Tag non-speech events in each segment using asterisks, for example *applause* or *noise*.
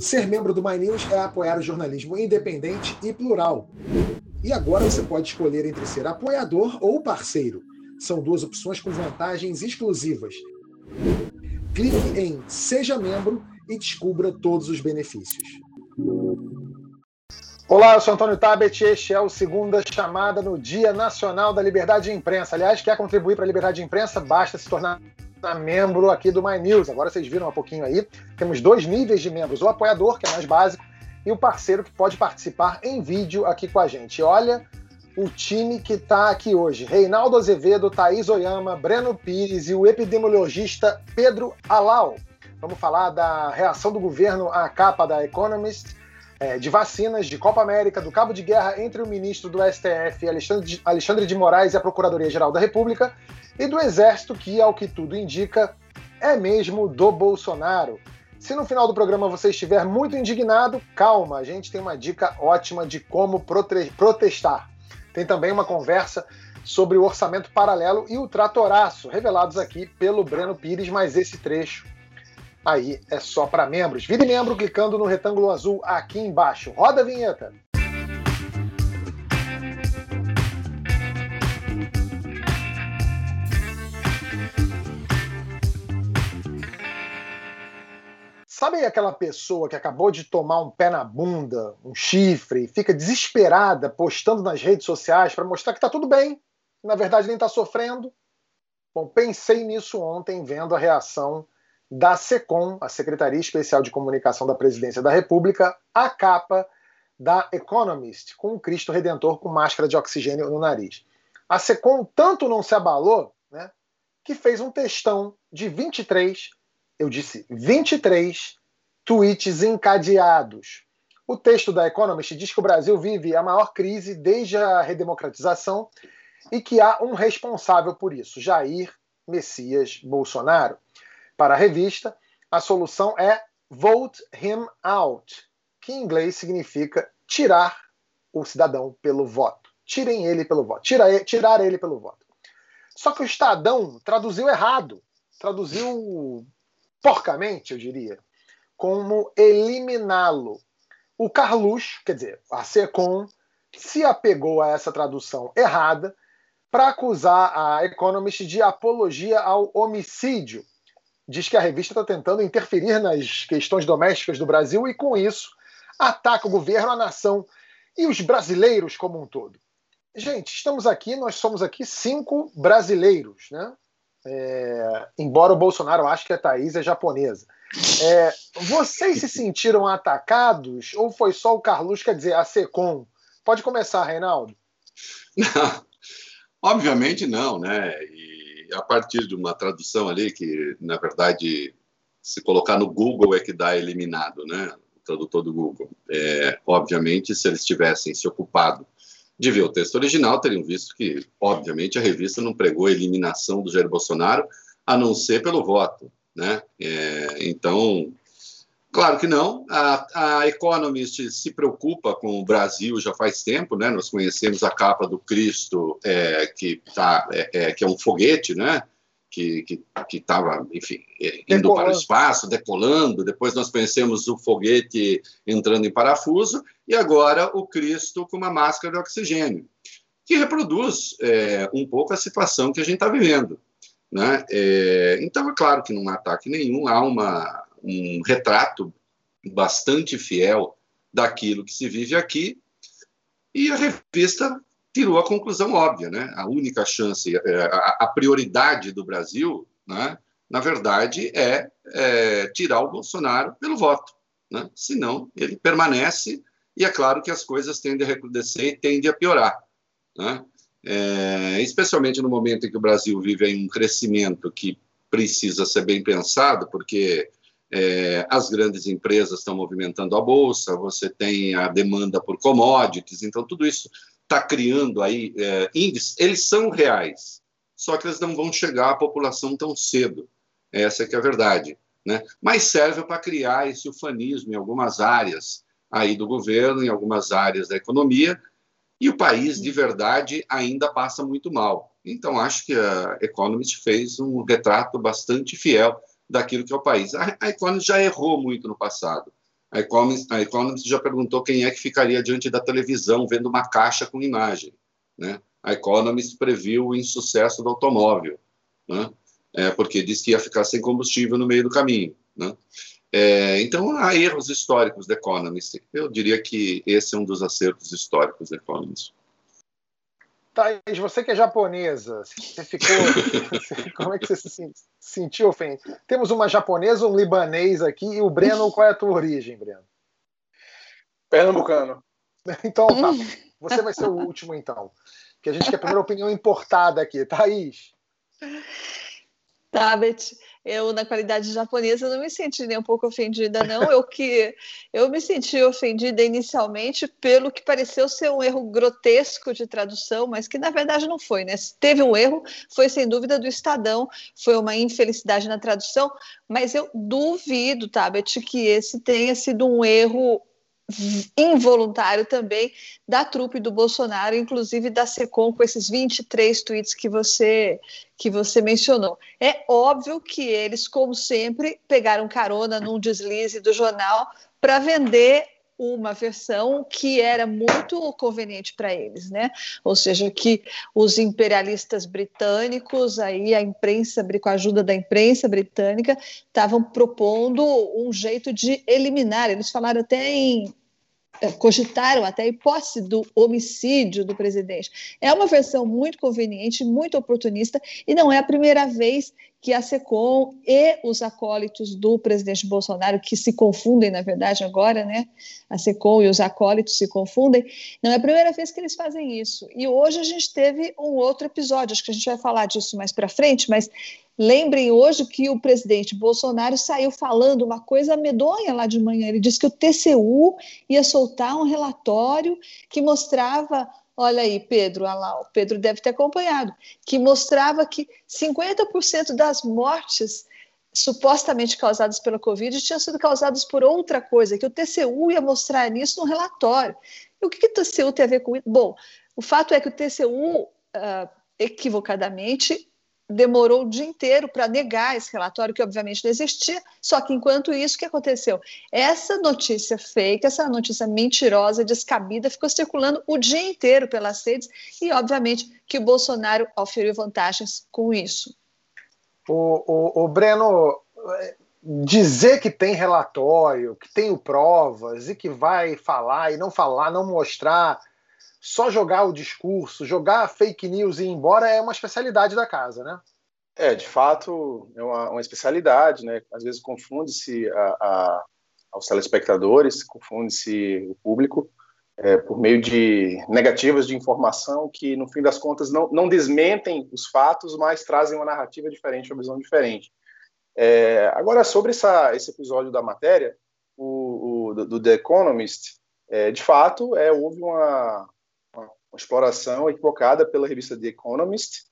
Ser membro do My News é apoiar o jornalismo independente e plural. E agora você pode escolher entre ser apoiador ou parceiro. São duas opções com vantagens exclusivas. Clique em Seja Membro e descubra todos os benefícios. Olá, eu sou Antônio Tabet e este é o Segunda Chamada no Dia Nacional da Liberdade de Imprensa. Aliás, quer contribuir para a liberdade de imprensa? Basta se tornar membro aqui do My News. Agora vocês viram um pouquinho aí. Temos dois níveis de membros: o apoiador, que é mais básico, e o parceiro que pode participar em vídeo aqui com a gente. Olha o time que está aqui hoje: Reinaldo Azevedo, Thaís Oyama, Breno Pires e o epidemiologista Pedro Alau. Vamos falar da reação do governo à capa da Economist, é, de vacinas, de Copa América, do cabo de guerra entre o ministro do STF, Alexandre Alexandre de Moraes, e a Procuradoria-Geral da República, e do Exército, que, ao que tudo indica, é mesmo do Bolsonaro. Se no final do programa você estiver muito indignado, calma, a gente tem uma dica ótima de como protestar. Tem também uma conversa sobre o orçamento paralelo e o tratoraço, revelados aqui pelo Breno Pires, mas esse trecho aí é só para membros. Vire membro clicando no retângulo azul aqui embaixo. Roda a vinheta. Sabe aquela pessoa que acabou de tomar um pé na bunda, um chifre, e fica desesperada postando nas redes sociais para mostrar que está tudo bem, na verdade nem está sofrendo? Bom, pensei nisso ontem vendo a reação da SECOM, a Secretaria Especial de Comunicação da Presidência da República, à capa da Economist, com o Cristo Redentor com máscara de oxigênio no nariz. A SECOM tanto não se abalou né, que fez um textão de 23 eu disse 23 tweets encadeados. O texto da Economist diz que o Brasil vive a maior crise desde a redemocratização e que há um responsável por isso, Jair Messias Bolsonaro. Para a revista, a solução é vote him out, que em inglês significa tirar o cidadão pelo voto. Tirem ele pelo voto. Tira, tirar ele pelo voto. Só que o Estadão traduziu errado. Traduziu porcamente, eu diria, como eliminá-lo. O Carluxo, quer dizer, a SECOM, se apegou a essa tradução errada para acusar a Economist de apologia ao homicídio. Diz que a revista está tentando interferir nas questões domésticas do Brasil e, com isso, ataca o governo, a nação e os brasileiros como um todo. Gente, estamos aqui, nós somos aqui cinco brasileiros, né? É, embora o Bolsonaro ache que a Thaís é japonesa. É, vocês se sentiram atacados ou foi só o Carlos, quer dizer, a SECOM? Pode começar, Reinaldo. Não, *laughs* obviamente não, né? A partir de uma tradução ali que, na verdade, se colocar no Google é que dá eliminado, né? O tradutor do Google. É, obviamente, se eles tivessem se ocupado de ver o texto original, teriam visto que, obviamente, a revista não pregou a eliminação do Jair Bolsonaro, a não ser pelo voto. Né? É, então, claro que não. A, a, Economist se preocupa com o Brasil já faz tempo, né? Nós conhecemos a capa do Cristo, é, que, tá, é, é que é um foguete, né? que estava, enfim, é, indo decolando. para o espaço, decolando. Depois nós conhecemos o foguete entrando em parafuso e agora o Cristo com uma máscara de oxigênio, que reproduz é, um pouco a situação que a gente está vivendo. Né? É, então, é claro que não há ataque nenhum, há uma, um retrato bastante fiel daquilo que se vive aqui e a revista tirou a conclusão óbvia, né? A única chance, é, a, prioridade do Brasil, né? Na verdade, é, é tirar o Bolsonaro pelo voto, né? Senão ele permanece e é claro que as coisas tendem a recrudescer e tendem a piorar, né? É, especialmente no momento em que o Brasil vive um crescimento que precisa ser bem pensado, porque é, as grandes empresas estão movimentando a bolsa, você tem a demanda por commodities, então tudo isso está criando aí é, índices, eles são reais, só que eles não vão chegar à população tão cedo. Essa é que é a verdade. Né? Mas serve para criar esse ufanismo em algumas áreas aí do governo, em algumas áreas da economia, e o país, de verdade, ainda passa muito mal. Então, acho que a Economist fez um retrato bastante fiel daquilo que é o país. A, a Economist já errou muito no passado. A Economist, a Economist já perguntou quem é que ficaria diante da televisão vendo uma caixa com imagem. Né? A Economist previu o insucesso do automóvel, né? é, porque disse que ia ficar sem combustível no meio do caminho. Né? É, então, há erros históricos da Economist. Eu diria que esse é um dos acertos históricos da Economist. Thaís, você que é japonesa, você ficou. *laughs* como é que você se sentiu ofendido? Temos uma japonesa, um libanês aqui, e o Breno, qual é a tua origem, Breno? Pernambucano. *laughs* Então tá. *laughs* Você vai ser o último, então. Que a gente quer a primeira opinião importada aqui. Thaís. Tabet, eu na qualidade japonesa não me senti nem um pouco ofendida não, eu que eu me senti ofendida inicialmente pelo que pareceu ser um erro grotesco de tradução, mas que na verdade não foi, né? Se teve um erro, foi sem dúvida do Estadão, foi uma infelicidade na tradução, mas eu duvido, Tabet, que esse tenha sido um erro involuntário também da trupe do Bolsonaro, inclusive da SECOM, com esses 23 tweets que você que você mencionou. É óbvio que eles, como sempre, pegaram carona num deslize do jornal para vender uma versão que era muito conveniente para eles, né? Ou seja, que os imperialistas britânicos, aí a imprensa, com a ajuda da imprensa britânica, estavam propondo um jeito de eliminar. Eles falaram até em cogitaram até a hipótese do homicídio do presidente. É uma versão muito conveniente, muito oportunista, e não é a primeira vez que a SECOM e os acólitos do presidente Bolsonaro, que se confundem, na verdade, agora, né? A SECOM e os acólitos se confundem, não é a primeira vez que eles fazem isso. E hoje a gente teve um outro episódio, acho que a gente vai falar disso mais para frente, mas lembrem hoje que o presidente Bolsonaro saiu falando uma coisa medonha lá de manhã. Ele disse que o TCU ia soltar um relatório que mostrava Olha aí, Pedro, olha lá, o Pedro deve ter acompanhado, que mostrava que 50% das mortes supostamente causadas pela Covid tinham sido causadas por outra coisa, que o TCU ia mostrar nisso no relatório. E o que, que o TCU tem a ver com isso? Bom, o fato é que o TCU, uh, ah, equivocadamente, demorou o dia inteiro para negar esse relatório, que obviamente não existia. Só que enquanto isso, o que aconteceu? Essa notícia fake, essa notícia mentirosa, descabida, ficou circulando o dia inteiro pelas redes e, obviamente, que o Bolsonaro oferiu vantagens com isso. O, o, o Breno, dizer que tem relatório, que tem provas e que vai falar e não falar, não mostrar só jogar o discurso, jogar fake news e ir embora é uma especialidade da casa, né? É, de fato, é uma, uma especialidade, né? Às vezes confunde-se a, a, aos telespectadores, confunde-se o público é, por meio de negativas de informação que, no fim das contas, não, não desmentem os fatos, mas trazem uma narrativa diferente, uma visão diferente. É, agora, sobre essa, esse episódio da matéria, o, o do, The Economist, é, de fato, é, houve uma, uma exploração equivocada pela revista The Economist.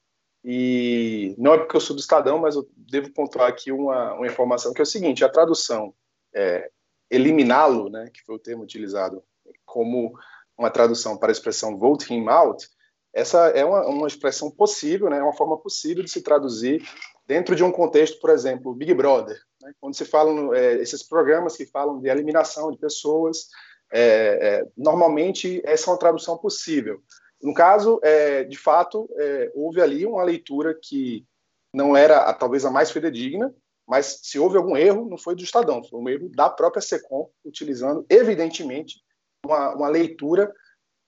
E não é porque eu sou do Estadão, mas eu devo pontuar aqui uma, uma informação que é o seguinte: a tradução é, eliminá-lo, né, que foi o termo utilizado como uma tradução para a expressão vote him out, essa é uma, uma expressão possível, né, uma forma possível de se traduzir dentro de um contexto, por exemplo, Big Brother, né, quando se falam é, esses programas que falam de eliminação de pessoas, é, é, normalmente essa é uma tradução possível. No caso, é, de fato, é, houve ali uma leitura que não era a, talvez a mais fidedigna, mas se houve algum erro, não foi do Estadão, foi um erro da própria SECOM, utilizando, evidentemente, uma, uma leitura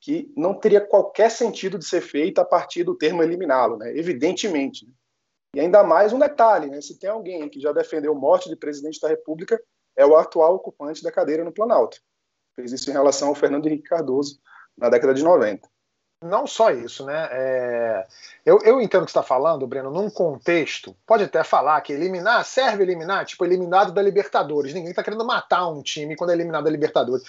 que não teria qualquer sentido de ser feita a partir do termo eliminá-lo, né? evidentemente. Né? E ainda mais um detalhe, né? se tem alguém que já defendeu morte de presidente da República, é o atual ocupante da cadeira no Planalto fez isso em relação ao Fernando Henrique Cardoso na década de 90. Não só isso, né? É... Eu, eu entendo o que você está falando, Breno, num contexto, pode até falar que eliminar, serve eliminar, tipo, eliminado da Libertadores. Ninguém está querendo matar um time quando é eliminado da Libertadores.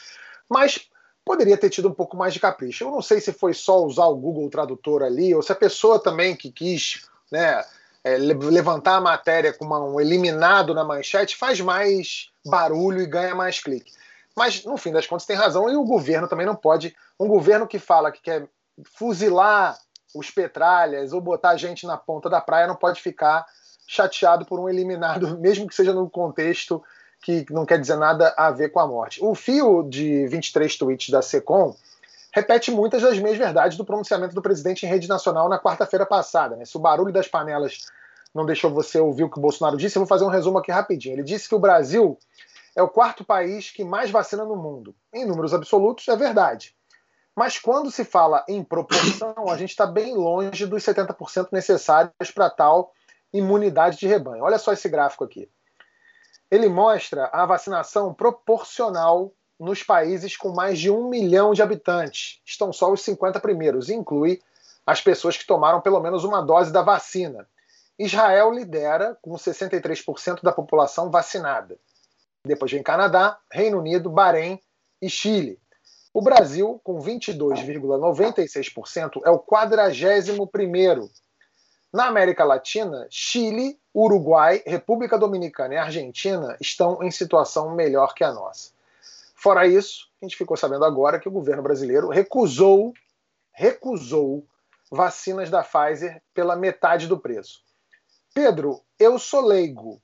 Mas poderia ter tido um pouco mais de capricho. Eu não sei se foi só usar o Google Tradutor ali, ou se a pessoa também que quis né, é, levantar a matéria com uma, um eliminado na manchete faz mais barulho e ganha mais clique. Mas, no fim das contas, tem razão, e o governo também não pode. Um governo que fala que quer fuzilar os petralhas ou botar gente na ponta da praia não pode ficar chateado por um eliminado, *laughs* mesmo que seja no contexto que não quer dizer nada a ver com a morte. O fio de 23 tweets da SECOM repete muitas das mesmas verdades do pronunciamento do presidente em rede nacional na quarta-feira passada. Né? Se o barulho das panelas não deixou você ouvir o que o Bolsonaro disse, eu vou fazer um resumo aqui rapidinho. Ele disse que o Brasil é o quarto país que mais vacina no mundo. Em números absolutos, é verdade. Mas quando se fala em proporção, a gente está bem longe dos 70% necessários para tal imunidade de rebanho. Olha só esse gráfico aqui. Ele mostra a vacinação proporcional nos países com mais de um milhão de habitantes. Estão só os 50 primeiros, inclui as pessoas que tomaram pelo menos uma dose da vacina. Israel lidera com 63% da população vacinada. Depois vem Canadá, Reino Unido, Bahrein e Chile. O Brasil, com 22,96%, é o 41º. Na América Latina, Chile, Uruguai, República Dominicana e Argentina estão em situação melhor que a nossa. Fora isso, a gente ficou sabendo agora que o governo brasileiro recusou, recusou vacinas da Pfizer pela metade do preço. Pedro, eu sou leigo,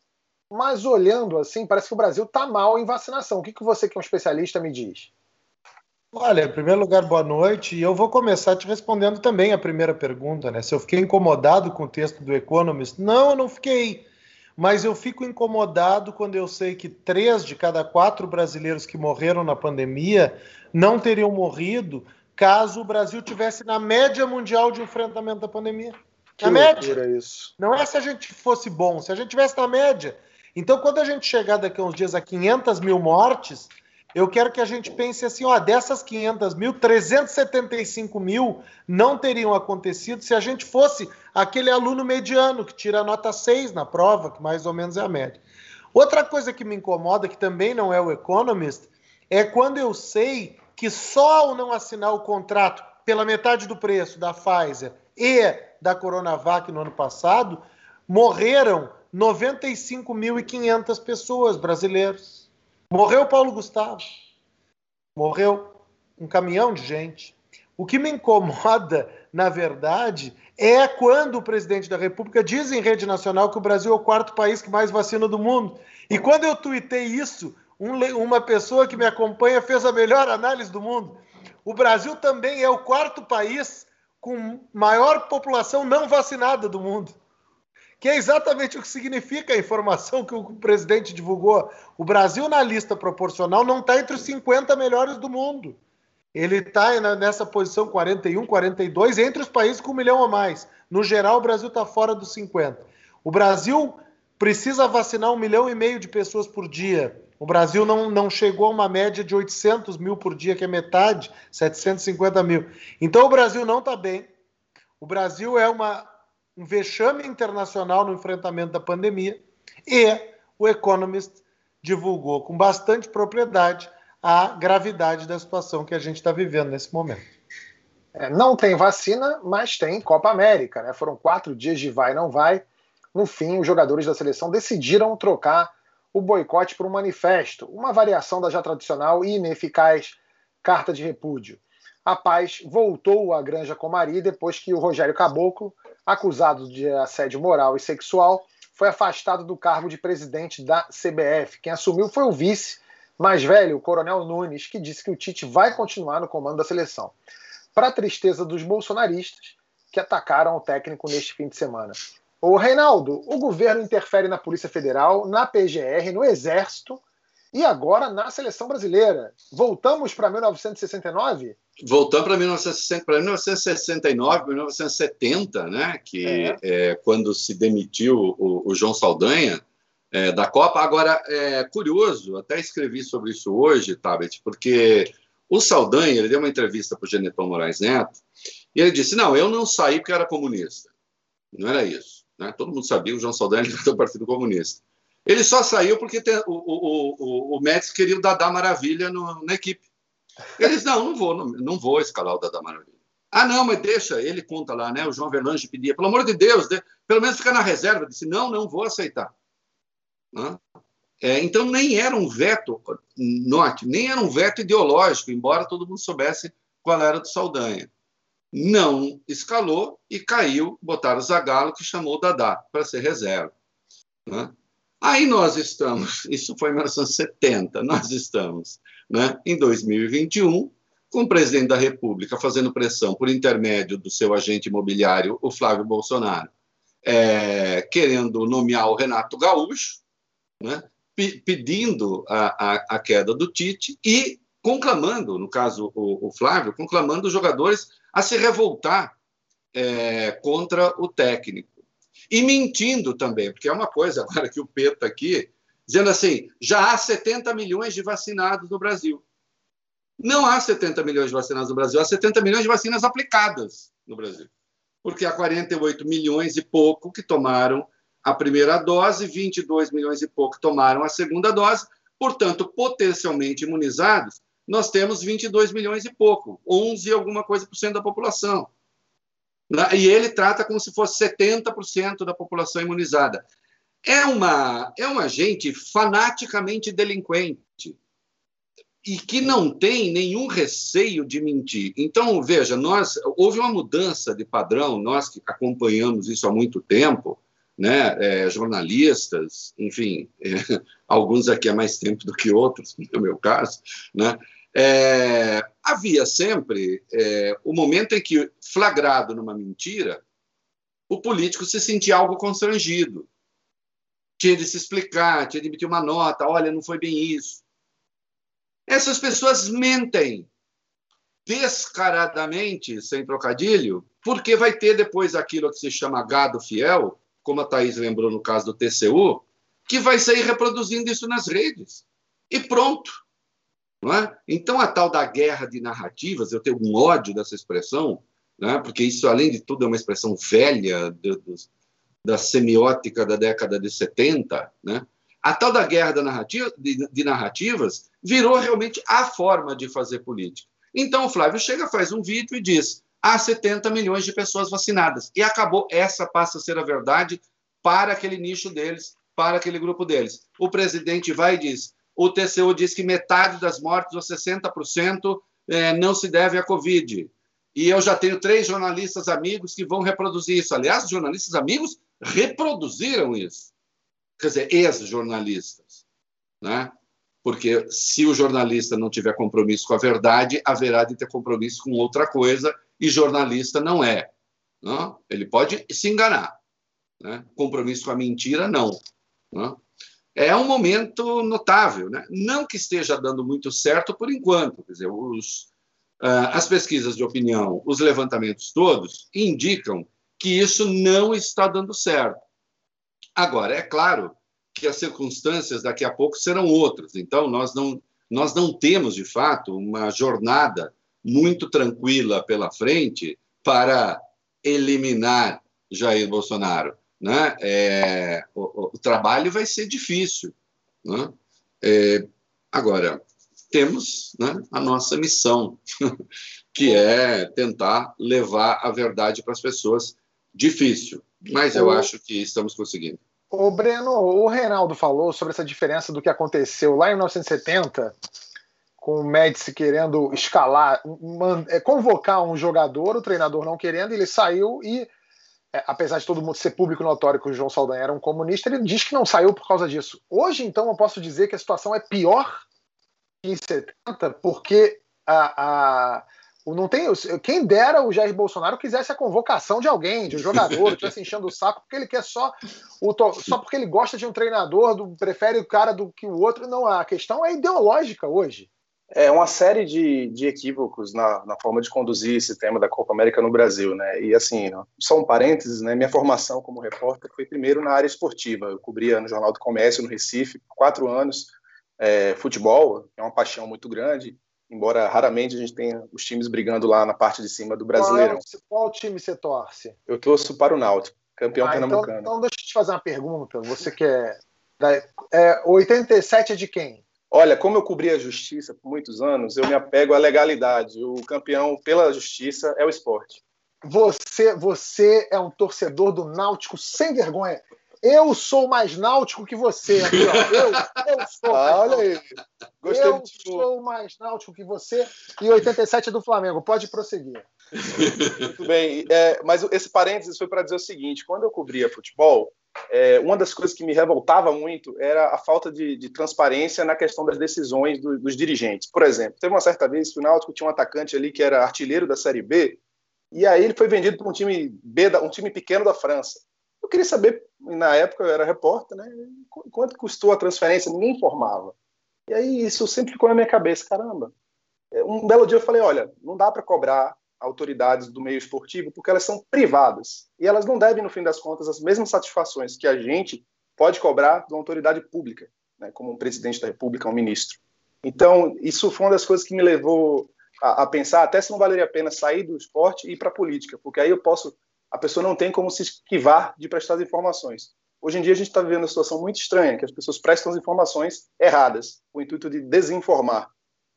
mas olhando assim, parece que o Brasil está mal em vacinação. O que, que você, que é um especialista, me diz? Olha, em primeiro lugar, boa noite. E eu vou começar te respondendo também a primeira pergunta, né? Se eu fiquei incomodado com o texto do Economist. Não, eu não fiquei. Mas eu fico incomodado quando eu sei que três de cada quatro brasileiros que morreram na pandemia não teriam morrido caso o Brasil tivesse na média mundial de enfrentamento da pandemia. Que na média. Isso. Não é se a gente fosse bom, se a gente tivesse na média. Então, quando a gente chegar daqui a uns dias a 500 mil mortes, eu quero que a gente pense assim: ó, dessas 500 mil, 375 mil não teriam acontecido se a gente fosse aquele aluno mediano que tira nota 6 na prova, que mais ou menos é a média. Outra coisa que me incomoda, que também não é o Economist, é quando eu sei que só ao não assinar o contrato pela metade do preço da Pfizer e da Coronavac no ano passado, morreram 95.500 pessoas brasileiros. Morreu Paulo Gustavo. Morreu um caminhão de gente. O que me incomoda, na verdade, é quando o presidente da República diz em rede nacional que o Brasil é o quarto país que mais vacina do mundo. E quando eu tuitei isso, um, uma pessoa que me acompanha fez a melhor análise do mundo. O Brasil também é o quarto país com maior população não vacinada do mundo que é exatamente o que significa a informação que o presidente divulgou. O Brasil, na lista proporcional, não está entre os 50 melhores do mundo. Ele está nessa posição 41, 42, entre os países com um milhão ou mais. No geral, o Brasil está fora dos 50. O Brasil precisa vacinar um milhão e meio de pessoas por dia. O Brasil não, não chegou a uma média de 800 mil por dia, que é metade, 750 mil. Então, o Brasil não está bem. O Brasil é uma um vexame internacional no enfrentamento da pandemia e o Economist divulgou com bastante propriedade a gravidade da situação que a gente está vivendo nesse momento. É, não tem vacina, mas tem Copa América. Né? Foram quatro dias de vai não vai. No fim, os jogadores da seleção decidiram trocar o boicote por um manifesto, uma variação da já tradicional e ineficaz carta de repúdio. A paz voltou à Granja Comari depois que o Rogério Caboclo acusado de assédio moral e sexual, foi afastado do cargo de presidente da CBF. Quem assumiu foi o vice mais velho, o Coronel Nunes, que disse que o Tite vai continuar no comando da seleção. Para tristeza dos bolsonaristas, que atacaram o técnico neste fim de semana. O Reinaldo, o governo interfere na Polícia Federal, na PGR, no Exército e agora na seleção brasileira. Voltamos para 1969? Voltamos para 1969, 1970, né? que é. É, quando se demitiu o, o João Saldanha é, da Copa. Agora, é curioso, até escrevi sobre isso hoje, Tabet, porque o Saldanha ele deu uma entrevista para o Genetão Moraes Neto e ele disse: Não, eu não saí porque era comunista. Não era isso. Né? Todo mundo sabia que o João Saldanha *laughs* era do Partido Comunista. Ele só saiu porque tem, o, o, o, o Médici queria o Dadá Maravilha no, na equipe. Eles, não, não vou, não, não vou escalar o Dadá Maravilha. Ah, não, mas deixa, ele conta lá, né? O João Verlange pedia, pelo amor de Deus, de, pelo menos fica na reserva. Disse, não, não vou aceitar. É, então, nem era um veto, note, nem era um veto ideológico, embora todo mundo soubesse qual era do Saldanha. Não escalou e caiu, botaram o Zagallo, que chamou o Dadá para ser reserva. Né? Aí nós estamos, *laughs* isso foi em 1970, nós estamos né, em 2021, com o presidente da República fazendo pressão por intermédio do seu agente imobiliário, o Flávio Bolsonaro, é, querendo nomear o Renato Gaúcho, né, pedindo a, a, a, queda do Tite e conclamando, no caso o, o Flávio, conclamando os jogadores a se revoltar é, contra o técnico. E mentindo também, porque é uma coisa *laughs* agora que o Pedro aqui, dizendo assim: já há 70 milhões de vacinados no Brasil. Não há 70 milhões de vacinados no Brasil, há 70 milhões de vacinas aplicadas no Brasil. Porque há 48 milhões e pouco que tomaram a primeira dose, 22 milhões e pouco tomaram a segunda dose, portanto, potencialmente imunizados, nós temos 22 milhões e pouco, 11 alguma coisa por cento da população. E ele trata como se fosse 70% da população imunizada. É uma, é uma gente fanaticamente delinquente e que não tem nenhum receio de mentir. Então, veja, nós houve uma mudança de padrão, nós que acompanhamos isso há muito tempo, né, é, jornalistas, enfim, é, *laughs* alguns aqui há mais tempo do que outros, *laughs* no meu caso, né, é, havia sempre é, o momento em que, flagrado numa mentira, o político se sentia algo constrangido. Tinha de se explicar, tinha de emitir uma nota: olha, não foi bem isso. Essas pessoas mentem descaradamente, sem trocadilho, porque vai ter depois aquilo que se chama gado fiel, como a Thaís lembrou no caso do TCU, que vai sair reproduzindo isso nas redes. E pronto. Não é? Então, a tal da guerra de narrativas, eu tenho um ódio dessa expressão, né? porque isso, além de tudo, é uma expressão velha do, do, da semiótica da década de 70, né? a tal da guerra da narrativa, de, de, narrativas virou realmente a forma de fazer política. Então o Flávio chega, faz um vídeo e diz: há 70 milhões de pessoas vacinadas. E acabou, essa passa a ser a verdade para aquele nicho deles, para aquele grupo deles. O presidente vai e diz: o TCU diz que metade das mortes, ou 60%, é, não se deve à Covid. E eu já tenho três jornalistas amigos que vão reproduzir isso. Aliás, jornalistas amigos reproduziram isso quer dizer, ex-jornalistas, né? Porque se o jornalista não tiver compromisso com a verdade, haverá de ter compromisso com outra coisa, e jornalista não é. Não? Né? Ele pode se enganar. Né? Compromisso com a mentira, não. Né? É um momento notável. Né? Não que esteja dando muito certo por enquanto. Quer dizer, os, as pesquisas de opinião, os levantamentos todos, indicam que isso não está dando certo. Agora, é claro que as circunstâncias daqui a pouco serão outras, então nós não, nós não temos, de fato, uma jornada muito tranquila pela frente para eliminar Jair Bolsonaro. Né? É, o, o, trabalho vai ser difícil. Né? É, agora, temos né, a nossa missão, *laughs* que é tentar levar a verdade para as pessoas. Difícil, mas eu acho que estamos conseguindo. O Breno, o Reinaldo falou sobre essa diferença do que aconteceu lá em 1970, com o Médici querendo escalar, é, convocar um jogador, o treinador não querendo, ele saiu e, é, apesar de todo mundo ser público notório que o João Saldanha era um comunista, ele diz que não saiu por causa disso. Hoje, então, eu posso dizer que a situação é pior em 70, porque a, a não tem, quem dera o Jair Bolsonaro quisesse a convocação de alguém, de um jogador, estivesse enchendo o saco, porque ele quer só o só porque ele gosta de um treinador, do, prefere o cara do que o outro. Não, a questão é ideológica hoje. É uma série de, de equívocos na, na forma de conduzir esse tema da Copa América no Brasil, né? E assim, só um parênteses, né? Minha formação como repórter foi primeiro na área esportiva. Eu cobria no Jornal do Comércio no Recife por quatro anos é, futebol, é uma paixão muito grande embora raramente a gente tenha os times brigando lá na parte de cima do Brasileirão. Qual, é, qual time você torce? Eu torço para o Náutico, campeão ah, então, pernambucano. Então, então deixa eu te fazer uma pergunta. Você quer. É, 87 é de quem? Olha, como eu cobri a justiça por muitos anos, eu me apego à legalidade. O campeão pela justiça é o esporte. Você, você é um torcedor do Náutico sem vergonha. Eu sou mais náutico que você. Aqui, eu, eu sou. Ah, olha aí. Gostei eu sou mais náutico que você. E 87 é do Flamengo. Pode prosseguir. Muito bem. É, mas esse parênteses foi para dizer o seguinte: quando eu cobria futebol, é, uma das coisas que me revoltava muito era a falta de, de transparência na questão das decisões do, dos dirigentes. Por exemplo, teve uma certa vez que o Náutico tinha um atacante ali que era artilheiro da Série B, e aí ele foi vendido para um time B, um time pequeno da França. Eu queria saber, na época eu era repórter, né, quanto custou a transferência, ninguém informava. E aí isso sempre ficou na minha cabeça, caramba. É, um belo dia eu falei, olha, não dá para cobrar autoridades do meio esportivo porque elas são privadas e elas não devem, no fim das contas, as mesmas satisfações que a gente pode cobrar de uma autoridade pública, né, como um presidente da República, um ministro. Então, isso foi uma das coisas que me levou a, a pensar até se não valeria a pena sair do esporte e ir para a política, porque aí eu posso, a pessoa não tem como se esquivar de prestar as informações. Hoje em dia a gente está vivendo uma situação muito estranha, que as pessoas prestam as informações erradas, com o intuito de desinformar.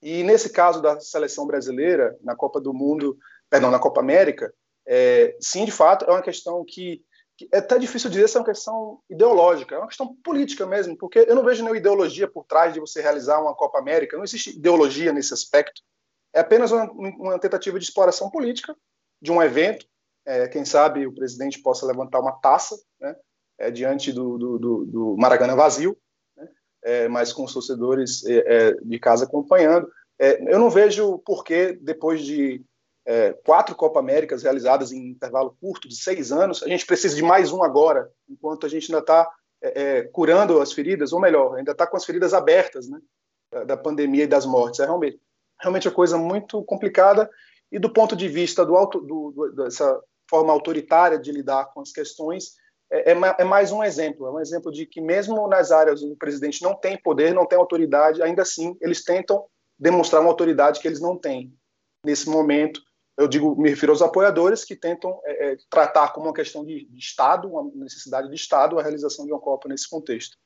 E nesse caso da seleção brasileira, na Copa do Mundo, perdão, na Copa América, é, sim, de fato, é uma questão que, que, é até difícil dizer se é uma questão ideológica, é uma questão política mesmo, porque eu não vejo nenhuma ideologia por trás de você realizar uma Copa América, não existe ideologia nesse aspecto, é apenas uma, uma tentativa de exploração política de um evento, é, quem sabe o presidente possa levantar uma taça, né, é, diante do, do, do, do Maracanã vazio, é, mas com os torcedores é, é, de casa acompanhando. É, eu não vejo por que, depois de quatro Copa Américas realizadas em intervalo curto, de seis anos, a gente precisa de mais um agora, enquanto a gente ainda está curando as feridas, ou melhor, ainda está com as feridas abertas né, da, pandemia e das mortes. É realmente, realmente uma coisa muito complicada e do ponto de vista do, auto, do, do dessa forma autoritária de lidar com as questões, é, é, é, mais um exemplo, é um exemplo de que mesmo nas áreas onde o presidente não tem poder, não tem autoridade, ainda assim eles tentam demonstrar uma autoridade que eles não têm. Nesse momento, eu digo, me refiro aos apoiadores que tentam é, é, tratar como uma questão de, de, Estado, uma necessidade de Estado, a realização de uma Copa nesse contexto.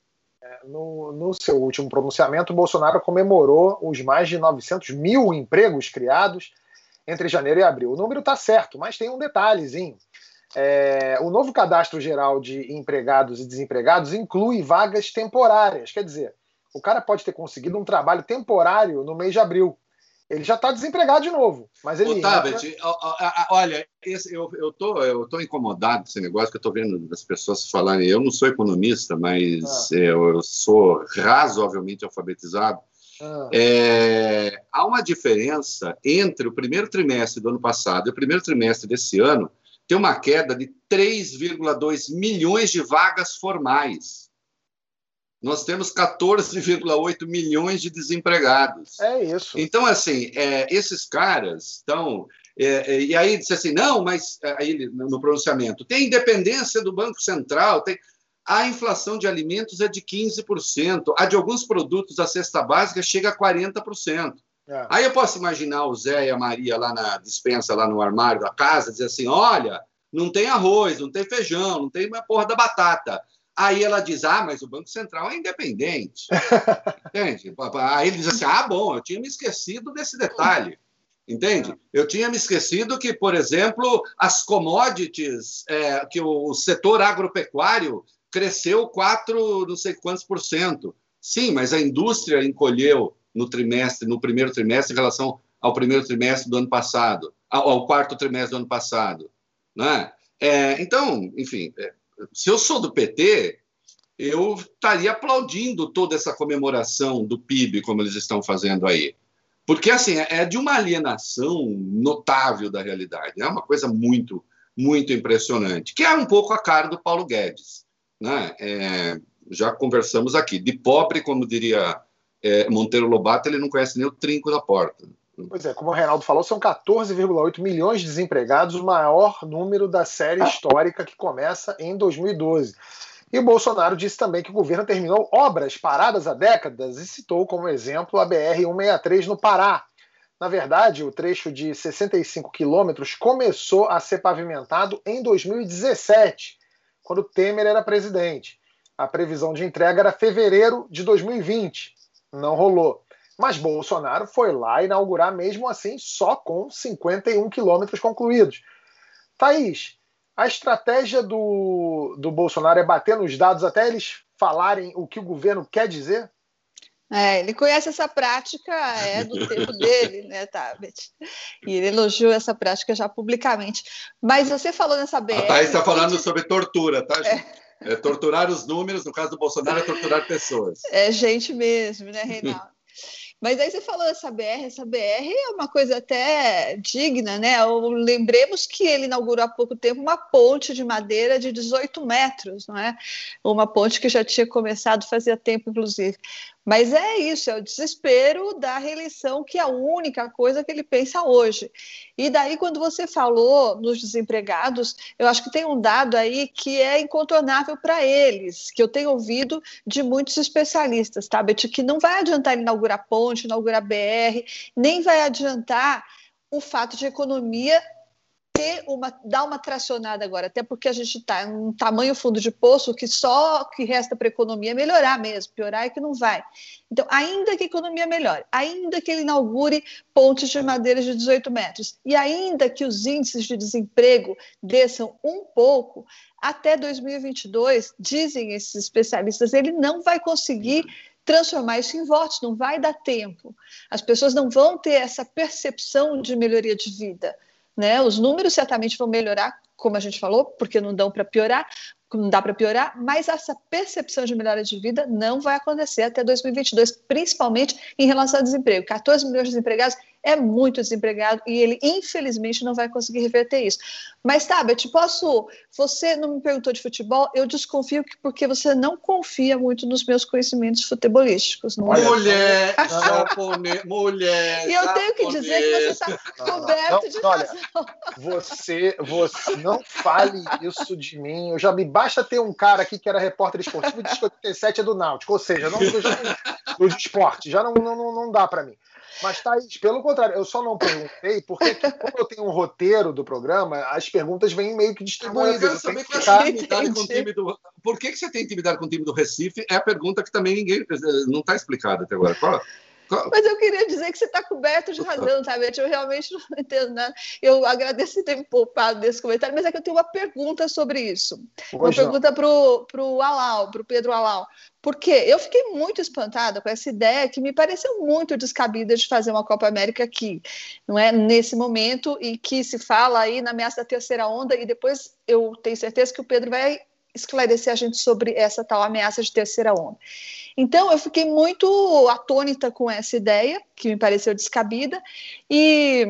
É, no, no, seu último pronunciamento, Bolsonaro comemorou os mais de 900 mil empregos criados entre janeiro e abril. O número está certo, mas tem um detalhezinho. É, o novo cadastro geral de empregados e desempregados inclui vagas temporárias. Quer dizer, o cara pode ter conseguido um trabalho temporário no mês de abril. Ele já está desempregado de novo. Mas ele. Ô, Tabet, olha, esse, eu, eu, tô, eu tô incomodado com esse negócio que eu estou vendo as pessoas falarem. Eu não sou economista, mas ah. eu, eu, sou razoavelmente alfabetizado. Ah. É, há uma diferença entre o primeiro trimestre do ano passado e o primeiro trimestre desse ano tem uma queda de 3,2 milhões de vagas formais. Nós temos 14,8 milhões de desempregados. É isso. Então, assim, é, esses caras estão. É, é, e aí disse assim: não, mas é, aí no pronunciamento, tem independência do Banco Central, tem. A inflação de alimentos é de 15%, a de alguns produtos da cesta básica chega a 40%. É. Aí eu posso imaginar o Zé e a Maria lá na dispensa, lá no armário da casa, dizer assim: olha, não tem arroz, não tem feijão, não tem uma porra da batata. Aí ela diz: ah, mas o Banco Central é independente. *laughs* Entende? Aí ele diz assim: ah, bom, eu tinha me esquecido desse detalhe. Entende? É. Eu tinha me esquecido que, por exemplo, as commodities, é, que o setor agropecuário cresceu 4, não sei quantos por cento. Sim, mas a indústria encolheu no trimestre, no primeiro trimestre, em relação ao primeiro trimestre do ano passado, ao, quarto trimestre do ano passado. Né? É, então, enfim, é, se eu sou do PT, eu estaria aplaudindo toda essa comemoração do PIB, como eles estão fazendo aí. Porque, assim, é de uma alienação notável da realidade. É uma coisa muito, muito impressionante, que é um pouco a cara do Paulo Guedes. Né? É, já conversamos aqui. De pobre, como diria é, Monteiro Lobato ele não conhece nem o trinco da porta. Pois é, como o Reinaldo falou, são 14,8 milhões de desempregados, o maior número da série histórica que começa em 2012. E Bolsonaro disse também que o governo terminou obras paradas há décadas e citou como exemplo a BR-163 no Pará. Na verdade, o trecho de 65 quilômetros começou a ser pavimentado em 2017, quando Temer era presidente. A previsão de entrega era fevereiro de 2020 não rolou. Mas Bolsonaro foi lá inaugurar mesmo assim só com 51 quilômetros concluídos. Thaís, a estratégia do, do Bolsonaro é bater nos dados até eles falarem o que o governo quer dizer? É, ele conhece essa prática, é *laughs* do tempo dele, né, Tabet? E ele elogiou essa prática já publicamente. Mas você falou nessa BR. A Thaís está falando sobre tortura, tá, gente? É. É torturar os números, no caso do Bolsonaro, é torturar pessoas. É gente mesmo, né, Reinaldo? *laughs* Mas aí você falou essa BR, essa BR é uma coisa até digna, né? Lembremos que ele inaugurou há pouco tempo uma ponte de madeira de 18 metros, não é? Uma ponte que já tinha começado fazia tempo, inclusive. Mas é isso, é o desespero da reeleição, que é a única coisa que ele pensa hoje. E daí, quando você falou nos desempregados, eu acho que tem um dado aí que é incontornável para eles, que eu tenho ouvido de muitos especialistas, tá, Beth? Que não vai adiantar inaugurar ponte, inaugurar BR, nem vai adiantar o fato de economia ter uma, dar uma tracionada agora, até porque a gente está em um tamanho fundo de poço que só que resta para a economia melhorar mesmo, piorar é que não vai. Então, ainda que a economia melhore, ainda que ele inaugure pontes de madeira de 18 metros, e ainda que os índices de desemprego desçam um pouco, até 2022, dizem esses especialistas, ele não vai conseguir transformar isso em votos, não vai dar tempo. As pessoas não vão ter essa percepção de melhoria de vida. Né? Os números certamente vão melhorar, como a gente falou, porque não dão para piorar, não dá para piorar, mas essa percepção de melhora de vida não vai acontecer até 2022, principalmente em relação ao desemprego. 14 milhões de desempregados é muito desempregado e ele, infelizmente, não vai conseguir reverter isso. Mas, Tabet, posso. Você não me perguntou de futebol, eu desconfio que porque você não confia muito nos meus conhecimentos futebolísticos. Não é? Mulher, *laughs* japonês, mulher. E eu tenho que dizer que você está coberto não, de olha, razão. Você, você não fale isso de mim. Eu já me basta ter um cara aqui que era repórter esportivo e diz que 87 é do Náutico, ou seja, não do, do esporte, já não, não, não dá para mim. Mas, Thaís, pelo contrário, eu só não perguntei, porque quando eu tenho um roteiro do programa, as perguntas vêm meio que distribuídas. Agora, eu saber que ficar... intimidade com o time do. Por que, que você tem intimidade com o time do Recife? É a pergunta que também ninguém. Não está explicada até agora. Qual? Mas eu queria dizer que você está coberto de razão, sabe? Eu realmente não *laughs* entendo nada. Eu agradeço ter me poupado desse comentário, mas é que eu tenho uma pergunta sobre isso. Uma pergunta para o Alau, para o Pedro Alau. Porque eu fiquei muito espantada com essa ideia que me pareceu muito descabida de fazer uma Copa América aqui, não é? Nesse momento e que se fala aí na ameaça da terceira onda, e depois eu tenho certeza que o Pedro vai esclarecer a gente sobre essa tal ameaça de terceira onda. Então, eu fiquei muito atônita com essa ideia, que me pareceu descabida, e,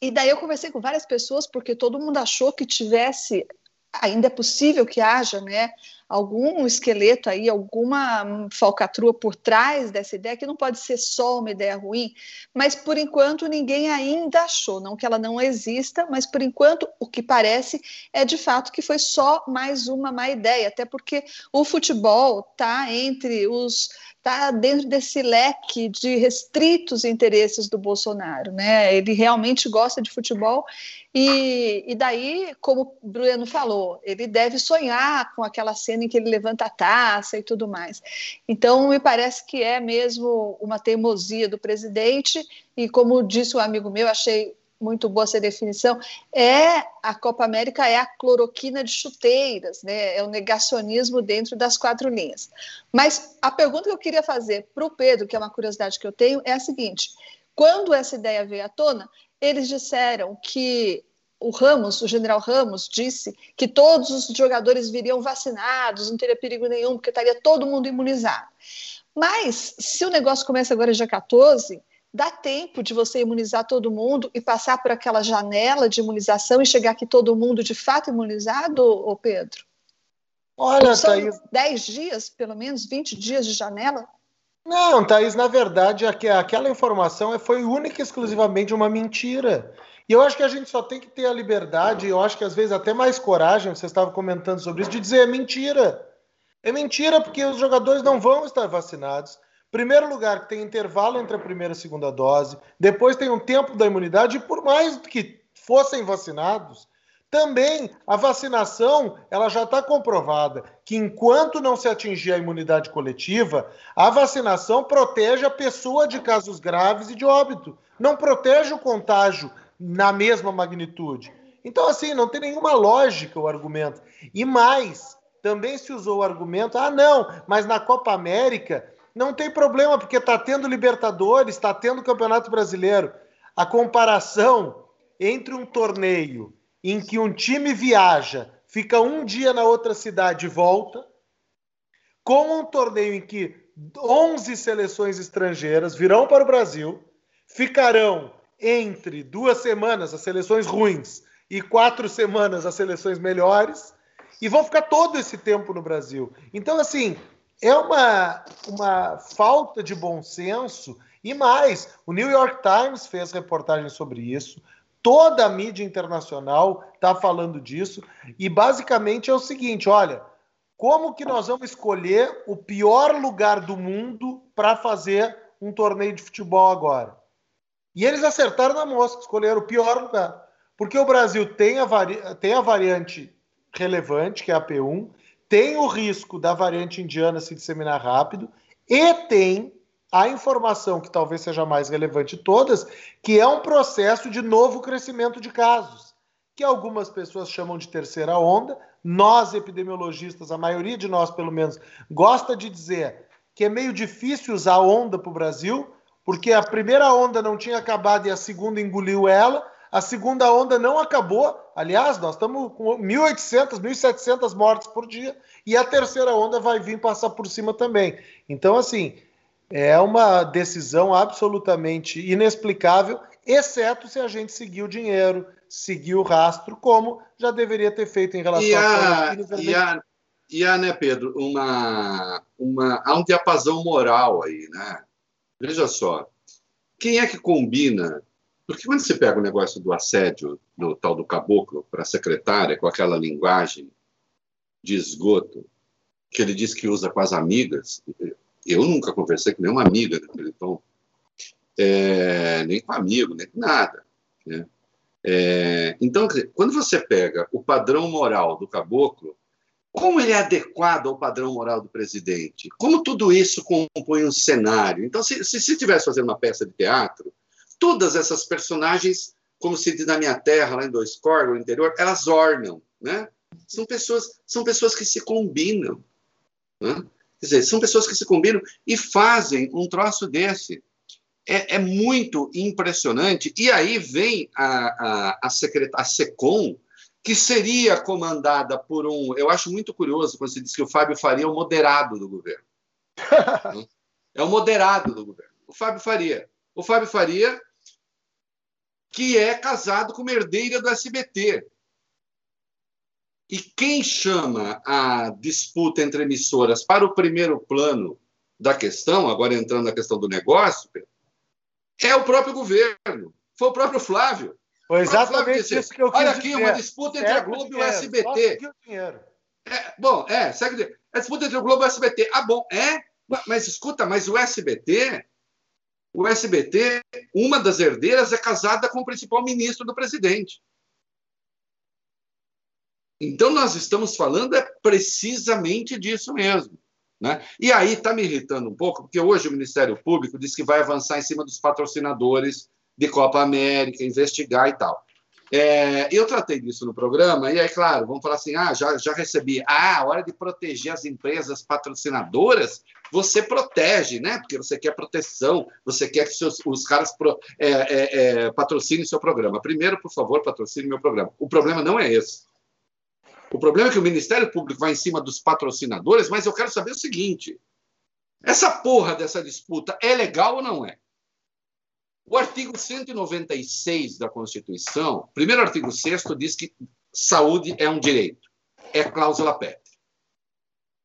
e daí eu conversei com várias pessoas, porque todo mundo achou que tivesse, ainda é possível que haja, né, algum esqueleto aí, alguma falcatrua por trás dessa ideia, que não pode ser só uma ideia ruim, mas por enquanto ninguém ainda achou, não que ela não exista, mas por enquanto o que parece é de fato que foi só mais uma má ideia, até porque o futebol está entre os está dentro desse leque de restritos interesses do Bolsonaro, né? Ele realmente gosta de futebol e, e daí, como o Bruno falou, ele deve sonhar com aquela cena em que ele levanta a taça e tudo mais. Então, me parece que é mesmo uma teimosia do presidente e, como disse o um amigo meu, achei muito boa essa definição, é a Copa América é a cloroquina de chuteiras, né? é o negacionismo dentro das quatro linhas. Mas a pergunta que eu queria fazer para o Pedro, que é uma curiosidade que eu tenho, é a seguinte: quando essa ideia veio à tona, eles disseram que o Ramos, o general Ramos, disse que todos os jogadores viriam vacinados, não teria perigo nenhum, porque estaria todo mundo imunizado. Mas, se o negócio começa agora dia 14, dá tempo de você imunizar todo mundo e passar por aquela janela de imunização e chegar aqui todo mundo de fato imunizado, ô Pedro? Olha, São Thaís... 10 dias, pelo menos, 20 dias de janela? Não, Thaís, na verdade, aquela informação foi única e exclusivamente uma mentira. E eu acho que a gente só tem que ter a liberdade, eu acho que às vezes até mais coragem, você estava comentando sobre isso, de dizer é mentira. É mentira porque os jogadores não vão estar vacinados. Primeiro lugar, que tem intervalo entre a primeira e a segunda dose, depois tem um tempo da imunidade, e por mais que fossem vacinados, também a vacinação ela já está comprovada que enquanto não se atingir a imunidade coletiva, a vacinação protege a pessoa de casos graves e de óbito, não protege o contágio na mesma magnitude. Então, assim, não tem nenhuma lógica o argumento. E mais, também se usou o argumento: ah, não, mas na Copa América não tem problema, porque está tendo Libertadores, está tendo Campeonato Brasileiro. A comparação entre um torneio em que um time viaja, fica um dia na outra cidade e volta, com um torneio em que 11 seleções estrangeiras virão para o Brasil, ficarão entre duas semanas as seleções ruins e quatro semanas as seleções melhores, e vão ficar todo esse tempo no Brasil. Então, assim, é uma, uma falta de bom senso. E mais, o New York Times fez reportagem sobre isso, toda a mídia internacional está falando disso, e basicamente é o seguinte: olha, como que nós vamos escolher o pior lugar do mundo para fazer um torneio de futebol agora? E eles acertaram na mosca, escolheram o pior lugar. Porque o Brasil tem a, vari... tem a variante relevante, que é a P1, tem o risco da variante indiana se disseminar rápido e tem a informação que talvez seja mais relevante de todas, que é um processo de novo crescimento de casos, que algumas pessoas chamam de terceira onda. Nós, epidemiologistas, a maioria de nós, pelo menos, gosta de dizer que é meio difícil usar onda para o Brasil, porque a primeira onda não tinha acabado e a segunda engoliu ela, a segunda onda não acabou. Aliás, nós estamos com 1.800, 1.700 mortes por dia. E a terceira onda vai vir passar por cima também. Então, assim, é uma decisão absolutamente inexplicável, exceto se a gente seguir o dinheiro, seguir o rastro, como já deveria ter feito em relação e a, a e a, e a, né, Pedro, uma, uma, há um diapasão moral aí, né? Veja só, quem é que combina porque quando você pega o negócio do assédio no tal do caboclo para a secretária, com aquela linguagem de esgoto, que ele diz que usa com as amigas, eu nunca conversei com nenhuma amiga daquele tom, é, nem com amigo, nem com nada. Né? É, então, quando você pega o padrão moral do caboclo, como ele é adequado ao padrão moral do presidente? Como tudo isso compõe um cenário? Então, se, se, se tivesse fazendo uma peça de teatro, todas essas personagens, como se diz na minha terra, lá em Dois Cor, no interior, elas ornam, né? São pessoas, são pessoas que se combinam, né? Quer dizer, são pessoas que se combinam e fazem um troço desse. É, é muito impressionante. E aí vem a, a, a, a SECOM, que seria comandada por um. Eu acho muito curioso quando se diz que o Fábio Faria é o moderado do governo. *laughs* é o moderado do governo. O Fábio Faria. O Fábio Faria que é casado com uma herdeira do SBT. E quem chama a disputa entre emissoras para o primeiro plano da questão, agora entrando na questão do negócio, é o próprio governo. Foi o próprio Flávio. Foi exatamente Flávio isso que eu quis Olha aqui, dizer. uma disputa entre a Globo dinheiro, e o SBT. É, bom, é, segue. É disputa entre o Globo e o SBT. Ah, bom, é? Mas escuta, mas o SBT o SBT, uma das herdeiras é casada com o principal ministro do presidente. Então, nós estamos falando é precisamente disso mesmo. Né? E aí está me irritando um pouco, porque hoje o Ministério Público diz que vai avançar em cima dos patrocinadores de Copa América, investigar e tal. É, eu tratei disso no programa, e aí, claro, vamos falar assim: ah, já, já recebi. Ah, hora de proteger as empresas patrocinadoras, você protege, né? Porque você quer proteção, você quer que seus, os caras pro, é, é, é, patrocinem seu programa. Primeiro, por favor, patrocine meu programa. O problema não é esse. O problema é que o Ministério Público vai em cima dos patrocinadores, mas eu quero saber o seguinte: essa porra dessa disputa é legal ou não é? O artigo 196 da Constituição, primeiro artigo 6 diz que saúde é um direito. É cláusula pétrea.